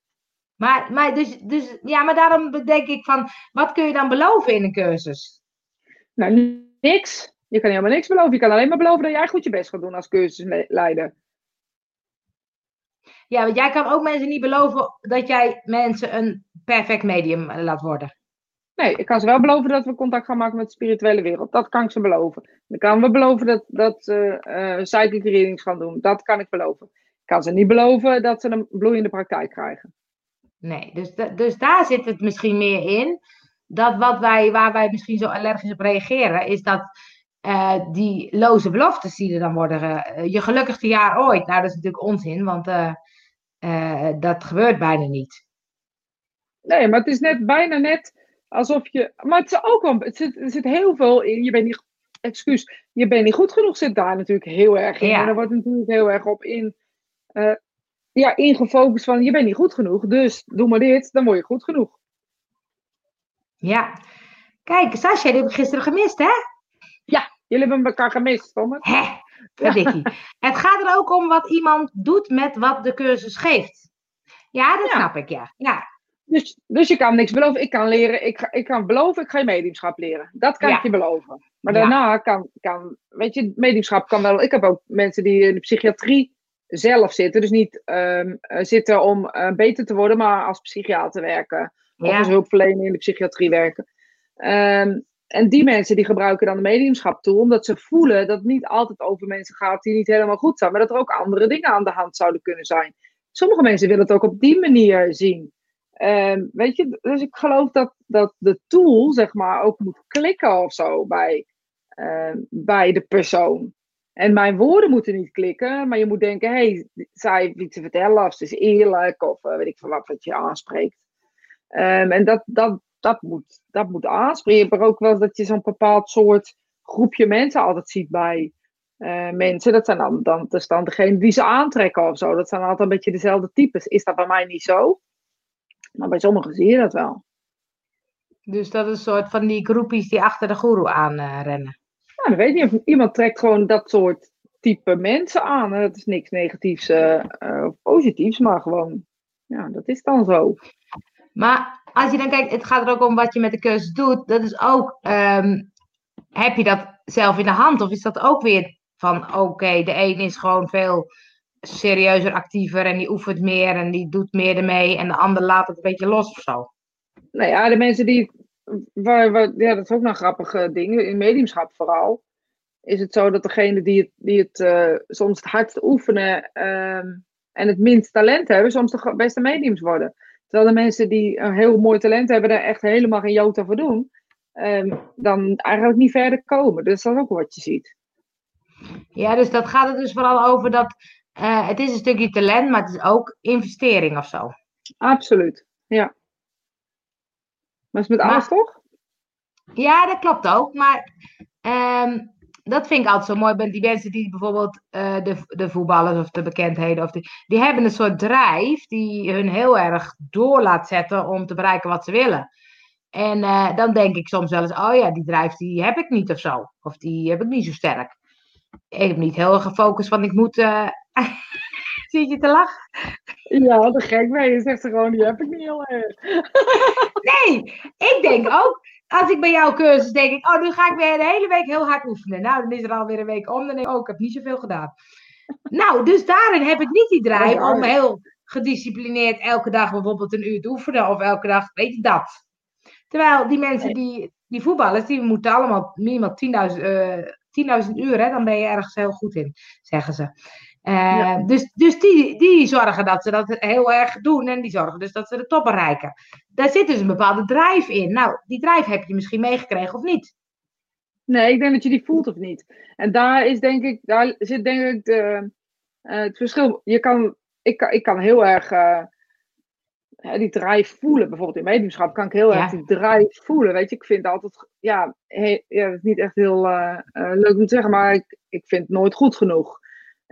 Maar, maar, dus, dus, ja, maar daarom denk ik van, wat kun je dan beloven in een cursus? Nou, niks. Je kan helemaal niks beloven. Je kan alleen maar beloven dat jij goed je best gaat doen als cursusleider. Ja, want jij kan ook mensen niet beloven dat jij mensen een perfect medium laat worden. Nee, ik kan ze wel beloven dat we contact gaan maken met de spirituele wereld. Dat kan ik ze beloven. Ik kan we beloven dat, dat ze uh, psychic readings gaan doen. Dat kan ik beloven. Ik kan ze niet beloven dat ze een bloeiende praktijk krijgen. Nee, dus, dus daar zit het misschien meer in. Dat wat wij, waar wij misschien zo allergisch op reageren, is dat uh, die loze beloftes die er dan worden. Uh, je gelukkigste jaar ooit. Nou, dat is natuurlijk onzin, want uh, dat gebeurt bijna niet. Nee, maar het is net bijna net Alsof je. Maar het is ook wel. Het zit, er zit heel veel in. Je bent niet. Excuus. Je bent niet goed genoeg. Zit daar natuurlijk heel erg in. Ja. En er wordt natuurlijk heel erg op in. Ja, ingefocust van. Je bent niet goed genoeg. Dus doe maar dit. Dan word je goed genoeg. Ja. Kijk, Sascha, die heb ik gisteren gemist, hè? Ja, jullie hebben elkaar gemist, Thomas. Hè? Verdikkie. het gaat er ook om wat iemand doet met wat de cursus geeft. Ja, dat snap ik, ja. ja. Dus, dus je kan niks beloven. Ik kan leren, ik, ik kan beloven, ik ga je mediumschap leren. Dat kan ik je beloven. Maar daarna kan, kan, weet je, mediumschap kan wel. Ik heb ook mensen die in de psychiatrie zelf zitten. Dus niet um, zitten om uh, beter te worden, maar als psychiater werken. Of als hulpverlener in de psychiatrie werken. Um, en die mensen die gebruiken dan de mediumschap toe, omdat ze voelen dat het niet altijd over mensen gaat die niet helemaal goed zijn, maar dat er ook andere dingen aan de hand zouden kunnen zijn. Sommige mensen willen het ook op die manier zien. Um, weet je, dus ik geloof dat, dat de tool, zeg maar, ook moet klikken of zo bij, uh, bij de persoon. En mijn woorden moeten niet klikken, maar je moet denken, hey, zij iets te vertellen, of ze is eerlijk, of uh, weet ik veel wat, je aanspreekt. Um, en dat, dat, dat, moet, dat moet aanspreken. Maar ook wel dat je zo'n bepaald soort groepje mensen altijd ziet bij uh, mensen. Dat zijn dan, dan, dus dan degene die ze aantrekken of zo. Dat zijn altijd een beetje dezelfde types. Is dat bij mij niet zo? Maar bij sommigen zie je dat wel. Dus dat is een soort van die groepjes die achter de guru aan uh, rennen. Weet je niet. Iemand trekt gewoon dat soort type mensen aan. Dat is niks negatiefs uh, of positiefs, maar gewoon, ja, dat is dan zo. Maar als je dan kijkt, het gaat er ook om wat je met de cursus doet. Dat is ook, um, heb je dat zelf in de hand? Of is dat ook weer van, oké, de een is gewoon veel serieuzer, actiever en die oefent meer en die doet meer ermee en de ander laat het een beetje los of zo. Nou ja, de mensen die, waar, waar, ja, dat is ook een grappige ding, in mediumschap vooral, is het zo dat degene die het, die het uh, soms het hardst oefenen uh, en het minst talent hebben, soms de beste mediums worden. Terwijl de mensen die een heel mooi talent hebben, daar echt helemaal geen jota voor doen, um, dan eigenlijk niet verder komen. Dus dat is ook wat je ziet. Ja, dus dat gaat er dus vooral over dat uh, het is een stukje talent, maar het is ook investering of zo. Absoluut, ja. Maar is met alles toch? Ja, dat klopt ook. Maar um, dat vind ik altijd zo mooi bij die mensen die bijvoorbeeld uh, de, de voetballers of de bekendheden, of die, die hebben een soort drijf die hun heel erg door laat zetten om te bereiken wat ze willen. En uh, dan denk ik soms wel eens, oh ja, die drijf die heb ik niet of zo. Of die heb ik niet zo sterk. Ik heb niet heel erg gefocust, want ik moet... Uh... Zie je te lachen? Ja, de gek mee. Je zegt gewoon, die heb ik niet heel erg. nee, ik denk ook, als ik bij jouw cursus denk ik, oh, nu ga ik weer de hele week heel hard oefenen. Nou, dan is er alweer een week om. Dan denk ik, oh, ik heb niet zoveel gedaan. Nou, dus daarin heb ik niet die draai om heel gedisciplineerd elke dag bijvoorbeeld een uur te oefenen. Of elke dag, weet je dat. Terwijl die mensen die, die voetballers, die moeten allemaal minimaal 10.000 uh, 10.000 uur, hè, dan ben je ergens heel goed in, zeggen ze. Uh, Dus, dus die, die zorgen dat ze dat heel erg doen en die zorgen dus dat ze de top bereiken. Daar zit dus een bepaalde drijf in. Nou, die drijf heb je misschien meegekregen of niet? Nee, ik denk dat je die voelt of niet. En daar is denk ik, daar zit denk ik de, uh, het verschil. Je kan, ik, kan, ik kan heel erg uh, die drijf voelen. Bijvoorbeeld in mediumschap kan ik heel erg die drijf voelen. Weet je, ik vind altijd, ja, he, ja dat is niet echt heel leuk om te zeggen, maar ik, ik vind het nooit goed genoeg.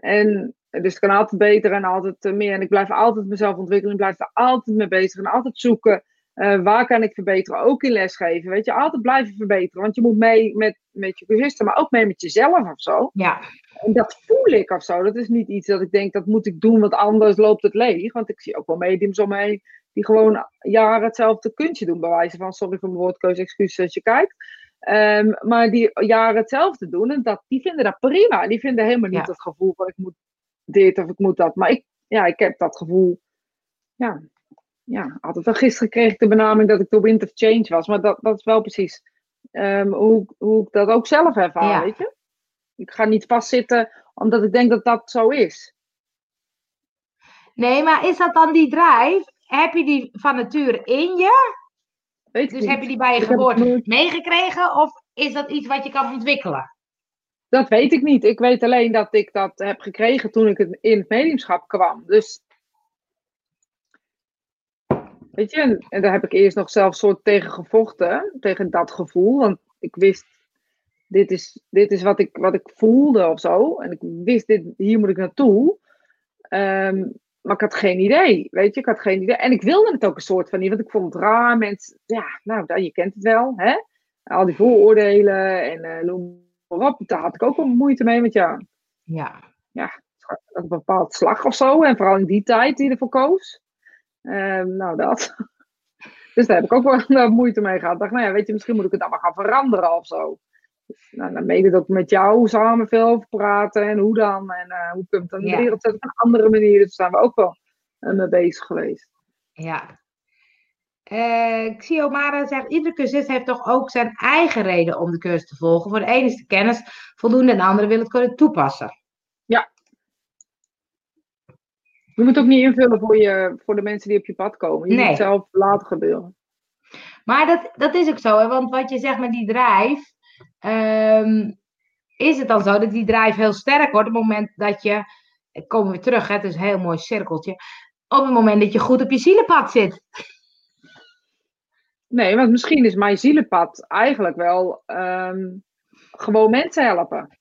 En dus het kan altijd beter en altijd eh, meer. En ik blijf altijd mezelf ontwikkelen. Ik blijf er altijd mee bezig en altijd zoeken. Uh, waar kan ik verbeteren? Ook in lesgeven. Weet je, altijd blijven verbeteren. Want je moet mee met, met je cursisten, maar ook mee met jezelf of zo. Ja. En dat voel ik of zo. Dat is niet iets dat ik denk, dat moet ik doen, want anders loopt het leeg. Want ik zie ook wel mediums omheen die gewoon jaren hetzelfde kuntje doen. Bij wijze van, sorry voor mijn woordkeuze, excuses als je kijkt. Um, maar die jaren hetzelfde doen. En dat, die vinden dat prima. Die vinden helemaal niet het gevoel van ik moet dit of ik moet dat. Maar ik, ja, ik heb dat gevoel. Ja, ja, altijd wel gisteren kreeg ik de benaming dat ik de wind of change was. Maar dat, dat is wel precies um, hoe, hoe ik dat ook zelf ervaar, weet je. Ik ga niet vastzitten omdat ik denk dat dat zo is. Nee, maar is dat dan die drijf? Heb je die van nature in je? Dus heb je die bij je geboorte meegekregen of is dat iets wat je kan ontwikkelen? Dat weet ik niet. Ik weet alleen dat ik dat heb gekregen toen ik in het mediumschap kwam. Dus Weet je, en, daar heb ik eerst nog zelf soort tegen gevochten, tegen dat gevoel. Want ik wist, dit is, dit is wat, ik, wat ik voelde of zo. En ik wist, dit, hier moet ik naartoe. Um, maar ik had geen idee, weet je, ik had geen idee. En ik wilde het ook een soort van niet, want ik vond het raar. Mensen, ja, nou, je kent het wel, hè. Al die vooroordelen en uh, maar. Daar had ik ook wel moeite mee, want ja, ja, ja een bepaald slag of zo. En vooral in die tijd die ervoor koos. Um, nou, dat. Dus daar heb ik ook wel moeite mee gehad. Ik dacht, nou ja, weet je, misschien moet ik het allemaal gaan veranderen of zo. Dus, nou, dan mede dat met jou samen veel over praten en hoe dan en uh, hoe het dan de wereld zetten op een andere manier. Dus daar zijn we ook wel uh, mee bezig geweest. Ja. Uh, ik zie Omara zegt, iedere cursist heeft toch ook zijn eigen reden om de cursus te volgen. Voor de ene is de kennis voldoende en de andere wil het kunnen toepassen. Ja. Je moet ook niet invullen voor, je, voor de mensen die op je pad komen. Je nee. moet zelf laten gebeuren. Maar dat, dat is ook zo, hè? want wat je zegt met die drijf, Um, is het dan zo dat die drijf heel sterk wordt op het moment dat je, komen we terug, hè, het is een heel mooi cirkeltje, op het moment dat je goed op je zielenpad zit? Nee, want misschien is mijn zielenpad eigenlijk wel um, gewoon mensen helpen.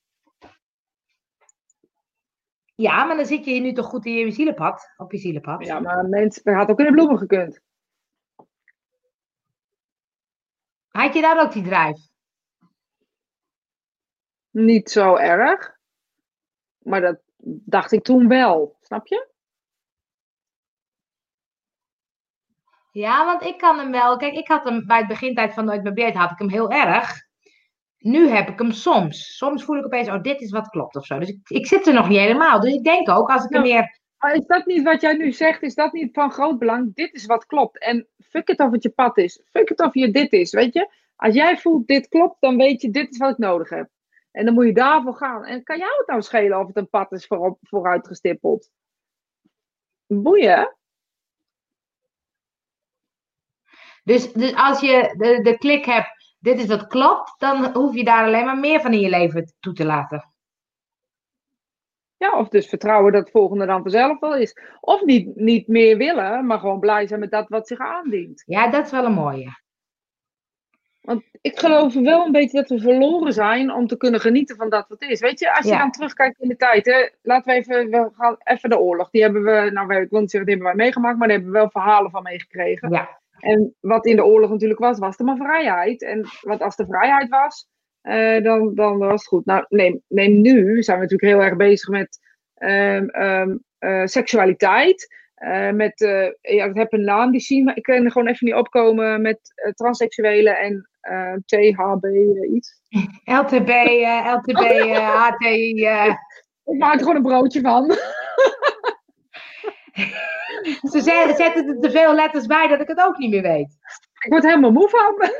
Ja, maar dan zit je nu toch goed in je zielenpad, op je zielenpad. Ja, maar mensen, had ook in de bloemen gekund. Had je daar ook die drijf? Niet zo erg. Maar dat dacht ik toen wel, snap je? Ja, want ik kan hem wel. Kijk, ik had hem bij het begintijd van Nooit meer Beert had ik hem heel erg. Nu heb ik hem soms. Soms voel ik opeens, oh, dit is wat klopt of zo. Dus ik, ik zit er nog niet helemaal. Dus ik denk ook, als ik nou, meer... Maar is dat niet wat jij nu zegt? Is dat niet van groot belang? Dit is wat klopt. En fuck het of het je pad is. Fuck het of je dit is, weet je? Als jij voelt, dit klopt, dan weet je, dit is wat ik nodig heb. En dan moet je daarvoor gaan. En kan jou het nou schelen of het een pad is voorop, vooruit gestippeld? Boeien. Dus, dus als je de, de klik hebt, dit is wat klopt, dan hoef je daar alleen maar meer van in je leven toe te laten. Ja, of dus vertrouwen dat het volgende dan vanzelf wel is. Of niet, niet meer willen, maar gewoon blij zijn met dat wat zich aandient. Ja, dat is wel een mooie. Want ik geloof wel een beetje dat we verloren zijn om te kunnen genieten van dat wat is. Weet je, als je Ja. dan terugkijkt in de tijd, hè, laten we even, we gaan even de oorlog. Die hebben we, nou ik wil niet zeggen, die hebben wij meegemaakt, maar daar hebben we wel verhalen van meegekregen. Ja, En wat in de oorlog natuurlijk was, was er maar vrijheid. En wat als er vrijheid was, eh, dan, dan was het goed. Nou, neem, neem nu, zijn we natuurlijk heel erg bezig met ehm, ehm, eh, seksualiteit. Eh, met, ja, ik heb een naam die zien, maar ik kan er gewoon even niet opkomen met transseksuelen en THB eh, iets. LTB, eh, LTB, eh, HTI. eh, Ik maak er gewoon een broodje van. ze ze- zetten er te veel letters bij dat ik het ook niet meer weet. Ik word helemaal moe van.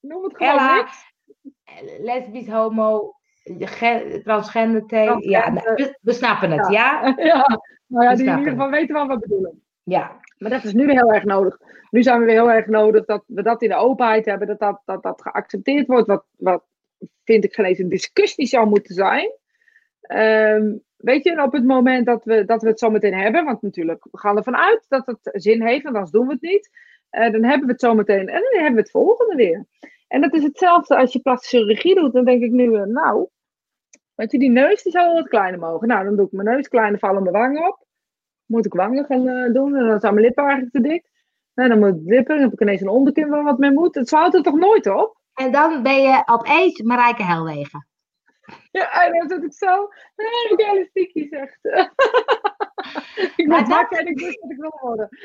Noem het gewoon Ella, lesbisch, homo, ge- transgender, T. Ja, we, we snappen het, ja? Ja, nou ja, We die in ieder geval weten wat we bedoelen. Ja, Maar dat is nu heel erg nodig. Nu zijn we weer heel erg nodig dat we dat in de openheid hebben, dat dat, dat, dat geaccepteerd wordt. Wat, wat vind ik geen een discussie zou moeten zijn. Ehm, weet je, op het moment dat we, dat we het zo meteen hebben, want natuurlijk, we gaan ervan uit dat het zin heeft, want anders doen we het niet. Eh, dan hebben we het zo meteen en dan hebben we het volgende weer. En dat is hetzelfde als je plastische chirurgie doet. Dan denk ik nu, eh, nou, weet je, die neus die zou wel wat kleiner mogen. Nou, dan doe ik mijn neus kleiner, vallen mijn wangen op. Moet ik wangen gaan eh, doen en dan zijn mijn lippen eigenlijk te dik. Nou, dan moet ik lippen, dan heb ik ineens een onderkin waar wat mee moet. Het houdt er toch nooit op? en dan ben je opeens Marijke Helwegen. Ja, en dan zit ik zo, nee, ik elastiekje zegt. ik Maar ben dat- wakker en ik wist wat ik wil worden.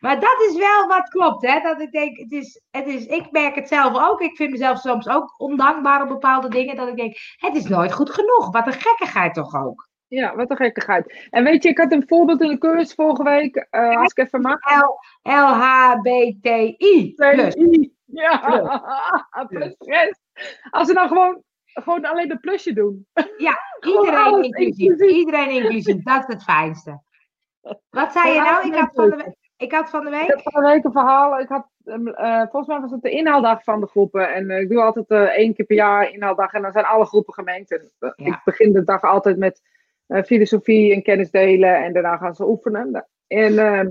Maar dat is wel wat klopt, hè? Dat ik denk, het is, het is, ik merk het zelf ook. Ik vind mezelf soms ook ondankbaar op bepaalde dingen. Dat ik denk, het is nooit goed genoeg. Wat een gekkigheid toch ook. Ja, wat een gekkigheid. En weet je, ik had een voorbeeld in de cursus vorige week. eh, als ik even mag. L, LHBTI. Plus. Ja, plus rest. Als ze nou gewoon, gewoon alleen een plusje doen. Gewoon Iedereen inclusief. inclusief. Iedereen inclusief. Dat is het fijnste. Wat zei je nou? Ik had van de, we- ik had van de Ik week. van de week een verhaal. Ik had, ehm, eh, volgens mij was het de inhaaldag van de groepen. En eh, ik doe altijd eh, één keer per jaar inhaaldag. En dan zijn alle groepen gemengd. En, Ja. Ik begin de dag altijd met filosofie en kennis delen. En daarna gaan ze oefenen. En ehm,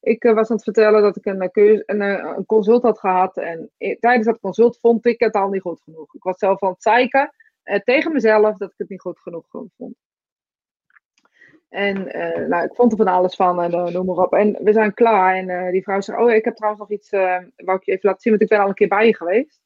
ik eh, was aan het vertellen dat ik een, eh, een, eh, een consult had gehad. En tijdens dat consult vond ik het al niet goed genoeg. Ik was zelf aan het zeiken eh, tegen mezelf dat ik het niet goed genoeg vond. En eh, nou, ik vond er van alles van en eh, noem maar op. En we zijn klaar. En eh, die vrouw zegt, oh ik heb trouwens nog iets, eh wou ik je even laten zien, want ik ben al een keer bij je geweest.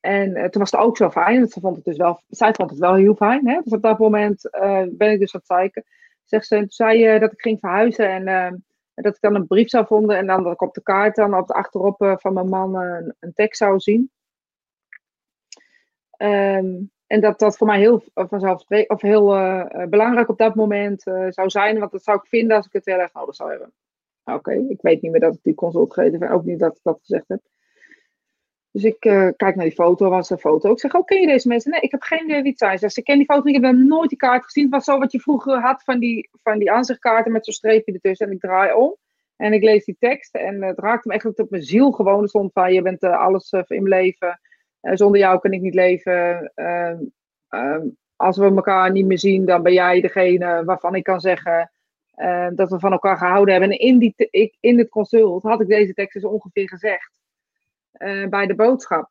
En eh, toen was het ook zo fijn, ze vond het dus wel, zij vond het wel heel fijn. Hè? Dus op dat moment eh, ben ik dus aan het zeiken. Ze, en toen zei je dat ik ging verhuizen en eh, dat ik dan een brief zou vonden. En dan dat ik op de kaart dan op de achterop van mijn man een, tekst zou zien. Ehm, en dat dat voor mij heel vanzelfsprekend of heel belangrijk op dat moment zou zijn. Want dat zou ik vinden als ik het heel erg nodig zou hebben. Nou, Oké, ik weet niet meer dat ik die consult gegeven heb. En ook niet dat ik dat gezegd heb. Dus ik eh, kijk naar die foto, was een foto. Ik zeg, oh, ken je deze mensen? Nee, ik heb geen idee wie het zijn. Ze zegt, ik ken die foto ik heb nooit die kaart gezien. Het was zo wat je vroeger had van die, van die aanzichtkaarten met zo'n streepje ertussen. En ik draai om en ik lees die tekst. En het raakte me echt op mijn ziel gewoon. Er stond van, je bent eh, alles eh, in mijn leven. Zonder jou kan ik niet leven. Ehm, als we elkaar niet meer zien, dan ben jij degene waarvan ik kan zeggen dat we van elkaar gehouden hebben. En in, die ik, in dit consult had ik deze tekst dus ongeveer gezegd eh, bij de boodschap.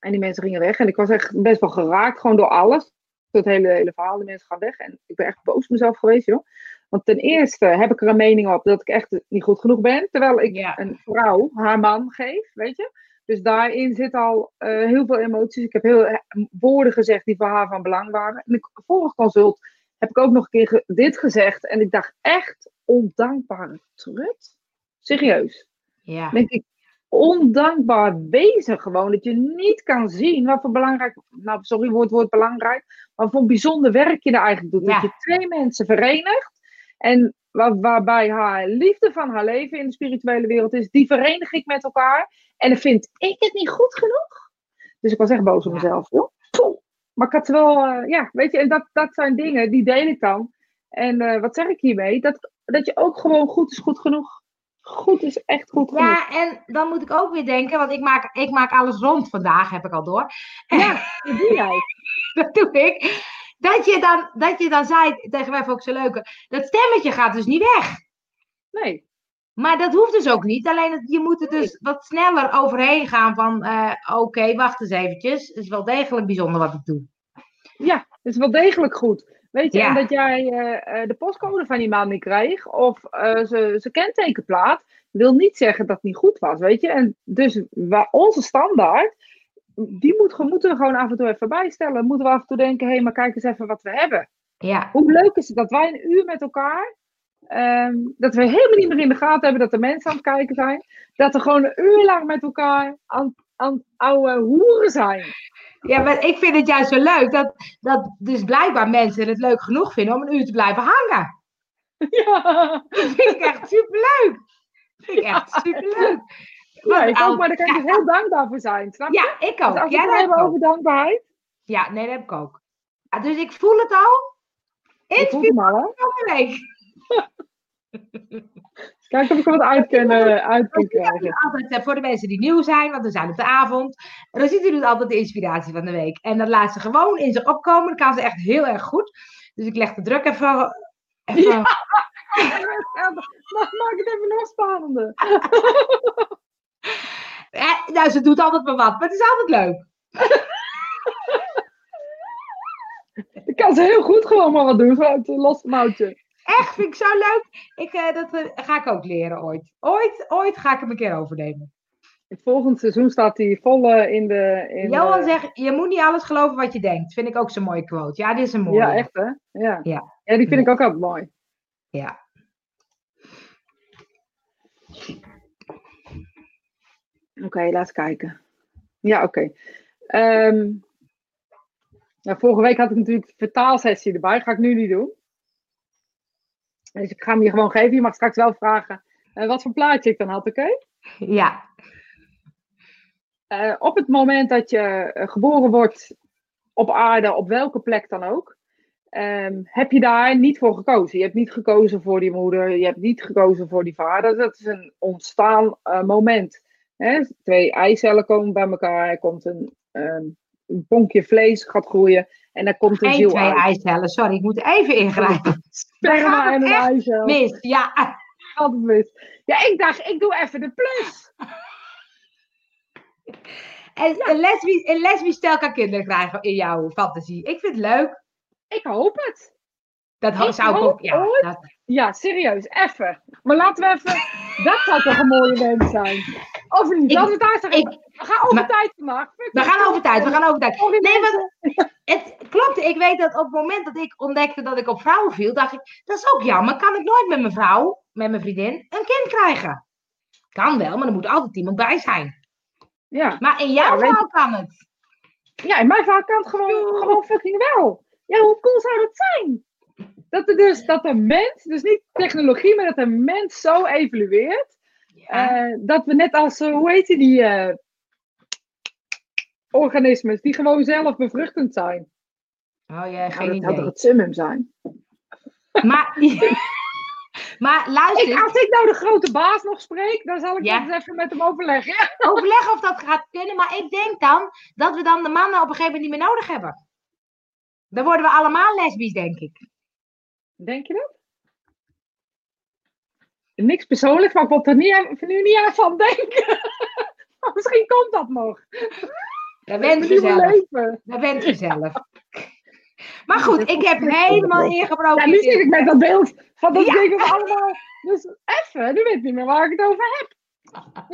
En die mensen gingen weg. En ik was echt best wel geraakt, gewoon door alles. Het hele, hele verhaal. Die mensen gaan weg. En ik ben echt boos op mezelf geweest, joh. Want ten eerste heb ik er een mening op dat ik echt niet goed genoeg ben. Terwijl ik Ja. een vrouw haar man geef, weet je. Dus daarin zit al eh, heel veel emoties. Ik heb heel eh, woorden gezegd die voor haar van belang waren. In de vorige consult heb ik ook nog een keer ge- dit gezegd. En ik dacht echt ondankbare trut. Serieus. Ja. denk ik, ondankbaar wezen gewoon. Dat je niet kan zien wat voor belangrijk, nou sorry het woord belangrijk, maar voor bijzonder werk je er eigenlijk doet. Ja. Dat je twee mensen verenigt en waar, waarbij haar liefde van haar leven in de spirituele wereld is, die verenig ik met elkaar. En dan vind ik het niet goed genoeg. Dus ik was echt boos op mezelf. Poeh. Maar ik had wel, eh, ja, weet je, en dat, dat zijn dingen, die deel ik dan. En eh, wat zeg ik hiermee? Dat, dat je ook gewoon goed is goed genoeg. Goed is echt goed genoeg. Ja, en dan moet ik ook weer denken, want ik maak, ik maak alles rond vandaag, heb ik al door. Ja, dat doe jij. dat doe ik. Dat je dan, dat je dan zei tegen mij, vond ik zo leuk. Dat stemmetje gaat dus niet weg. Nee. Maar dat hoeft dus ook niet. Alleen je moet er dus wat sneller overheen gaan van, eh, oké, wacht eens eventjes. Het is wel degelijk bijzonder wat ik doe. Ja, het is wel degelijk goed. Weet je, Ja. en dat jij eh, eh, de postcode van die man niet kreeg, of eh zijn zijn kentekenplaat, wil niet zeggen dat het niet goed was, weet je. En dus wa- onze standaard, die moet, moeten we gewoon af en toe even bijstellen. Moeten we af en toe denken, hé, maar kijk eens even wat we hebben. Ja, Hoe leuk is het dat wij een uur met elkaar, ehm, dat we helemaal niet meer in de gaten hebben dat de mensen aan het kijken zijn, dat we gewoon een uur lang met elkaar aan, aan oude hoeren zijn. ja maar ik vind het juist zo leuk dat, dat dus blijkbaar mensen het leuk genoeg vinden om een uur te blijven hangen. Ja. Dat vind ik echt superleuk. Dat vind ik echt superleuk. Ja, Want ik al- ook, maar daar kan ik dus heel dankbaar voor zijn. Snap je? Ja, ik Dus ook. als we Ja, het hebben ik ook. over dankbaarheid. Ja, nee, dat heb ik ook. Ja, dus ik voel het al. Ik voel hem al, hè? week. Kijk of ik wat uit kan, eh, uit kan krijgen. Altijd voor de mensen die nieuw zijn, want we zijn op de avond. Rosita doet altijd de inspiratie van de week. En dat laat ze gewoon in zich opkomen. Dat kan ze echt heel erg goed. Dus ik leg de druk even. even Ja. Maak het even nog spannender. Eh, nou, ze doet altijd maar wat, maar het is altijd leuk. Ik kan ze heel goed gewoon maar wat doen vanuit het losse mouwtje. Echt, vind ik zo leuk. Ik, eh, dat eh, ga ik ook leren ooit. Ooit, ooit ga ik hem een keer overnemen. Het volgende seizoen staat hij vol eh, in de... In Johan de- zegt, je moet niet alles geloven wat je denkt. Vind ik ook zo'n mooie quote. Ja, dit is een mooie. Ja, echt hè? Ja. Ja. ja, die vind ik ook altijd mooi. Ja. Oké, laat kijken. Ja, oké. Ehm, nou, vorige week had ik natuurlijk de vertaalsessie erbij. Ga ik nu niet doen. Dus ik ga hem je gewoon geven. Je mag straks wel vragen eh, wat voor plaatje ik dan had, oké? Ja. Eh, op het moment dat je eh, geboren wordt op aarde, op welke plek dan ook, ehm, heb je daar niet voor gekozen. Je hebt niet gekozen voor die moeder, je hebt niet gekozen voor die vader. Dat is een ontstaan moment. Hè? Twee eicellen komen bij elkaar, er komt een, ehm, een bonkje vlees, gaat groeien en dan komt een Eén, ziel twee uit. eicellen. Sorry, ik moet even ingrijpen. Sperma en een eicel. Mis, ja. Altijd mis. Ja, ik dacht, ik doe even de plus. En een lesbisch, een lesbisch stel kan kinderen krijgen in jouw fantasie. Ik vind het leuk. Ik hoop het. Dat Ik zou ik ook. Ja, dat, Ja, serieus, even. Maar laten we even. Dat zou toch een mooie wens zijn. Of niet? Laten we het daar zeggen. ik- we gaan over maar- tijd vandaag. We gaan over tijd, we gaan over tijd. Sorry, Nee, mensen. Het klopt, ik weet dat op het moment dat ik ontdekte dat ik op vrouwen viel, dacht ik, dat is ook jammer. Kan ik nooit met mijn vrouw, met mijn vriendin, een kind krijgen? Kan wel, maar er moet altijd iemand bij zijn. Ja. Maar in jouw Ja, geval kan het. ja, in mijn vaak kan het gewoon, gewoon fucking wel. Ja, hoe cool zou dat zijn? Dat er dus, dat de mens, dus niet technologie, maar dat de mens zo evolueert. Eh, dat we net als, eh, hoe heet die, eh, organismes, die gewoon zelf bevruchtend zijn. oh ja, Nou, geen dat idee. het summum zijn? Maar, maar luister, Ik, als ik nou de grote baas nog spreek, dan zal ik Ja. dat eens even met hem overleggen. Ja. overleg of dat gaat kunnen. Maar ik denk dan dat we dan de mannen op een gegeven moment niet meer nodig hebben. Dan worden we allemaal lesbisch, denk ik. Denk je dat? Niks persoonlijks, maar ik wil er niet, even- nu niet aan van denken. Maar misschien komt dat nog. Dat bent je zelf. Dat bent je zelf. Maar goed, ik heb helemaal ingebroken. Ja, nu zit ik met dat beeld van dat Ja. ding we allemaal. Dus even, nu weet ik niet meer waar ik het over heb.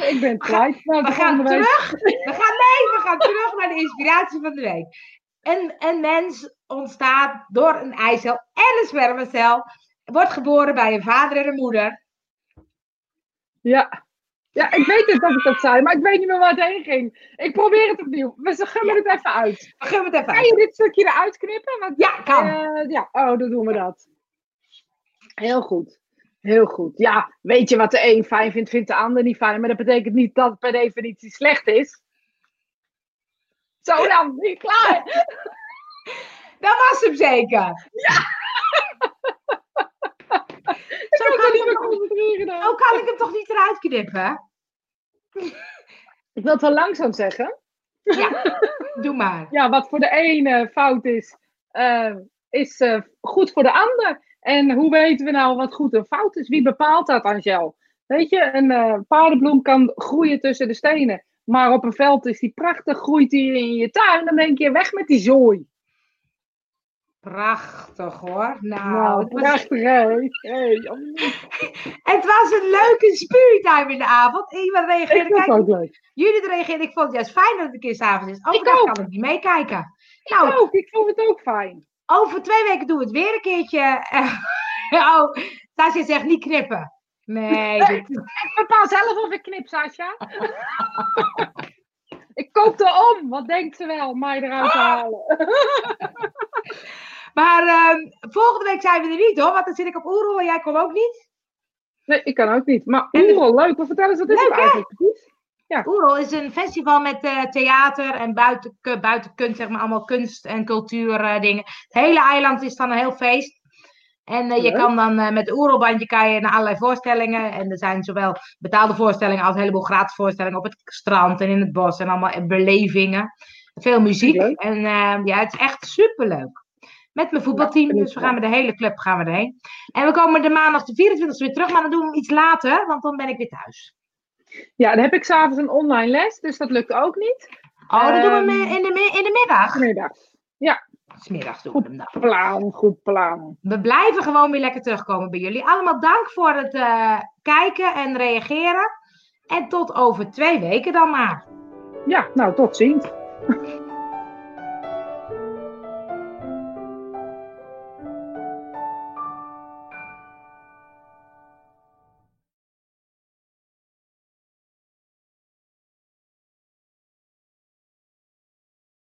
Ik ben kwijt. We de gaan terug. We gaan, nee, we gaan terug naar de inspiratie van de week. Een, een mens ontstaat door een eicel en een spermacel. Wordt geboren bij een vader en een moeder. Ja. Ja, ik weet het dat ik dat zei, maar ik weet niet meer waar het heen ging. Ik probeer het opnieuw. We gummen het even uit. We het even Kan uit. je dit stukje eruit knippen? Want, Ja, kan. eh, ja, oh, dan doen we dat. Heel goed. Heel goed. Ja, weet je wat de een fijn vindt, vindt de ander niet fijn. Maar dat betekent niet dat het per definitie slecht is. Zo dan, niet klaar. Dat was hem zeker. Ik Zo kan gedaan. Oh, kan ik hem toch niet eruit knippen? Ik wil het wel langzaam zeggen. Ja, doe maar. Ja, wat voor de ene fout is, eh, is eh, goed voor de ander. En hoe weten we nou wat goed en fout is? Wie bepaalt dat, Angel? Weet je, een eh, paardenbloem kan groeien tussen de stenen. Maar op een veld is die prachtig, groeit die in je tuin. Dan denk je, weg met die zooi. Prachtig hoor. Nou, Nou, het, was, prachtig, hè? Hey, het was een leuke spiritime in de avond. Iemand reageerde, ik vond het kijk, ook leuk. jullie reageerden. Ik vond het juist fijn dat het een keer s'avonds is. Overdag kan ik niet meekijken. Ik Nou, ook, ik vond het ook fijn. over twee weken doen we het weer een keertje. oh, Sascha zegt niet knippen. Nee, dit- Ik bepaal zelf of ik knip, Sascha. ik koop er om. Wat denkt ze wel, mij eruit te halen? Maar ehm, volgende week zijn we er niet hoor, want dan zit ik op Oerol en jij komt ook niet. Nee, ik kan ook niet. Maar Oerol, leuk. Wat vertel eens, wat is Leuk, het eigenlijk precies? Oerol is een festival met eh, theater en buiten, ku- buiten kunst, zeg maar, allemaal kunst en cultuur eh, dingen. Het hele eiland is dan een heel feest. En eh, je kan dan eh, met de Oerolbandje kan je naar allerlei voorstellingen. En er zijn zowel betaalde voorstellingen als een heleboel gratis voorstellingen op het strand en in het bos. En allemaal belevingen. Veel muziek. En eh, ja, het is echt superleuk. Met mijn voetbalteam, Ja, dus we gaan met de hele club gaan we erheen. En we komen de maandag de 24e weer terug, maar dan doen we hem iets later, want dan ben ik weer thuis. Ja, dan heb ik s'avonds een online les, dus dat lukt ook niet. Oh, dan doen we Ehm, in de, in de middag. Middag. Smiddags doen we hem dan. Plan, goed plan. We blijven gewoon weer lekker terugkomen bij jullie. Allemaal dank voor het eh, kijken en reageren. En tot over twee weken dan maar. Ja, nou, tot ziens.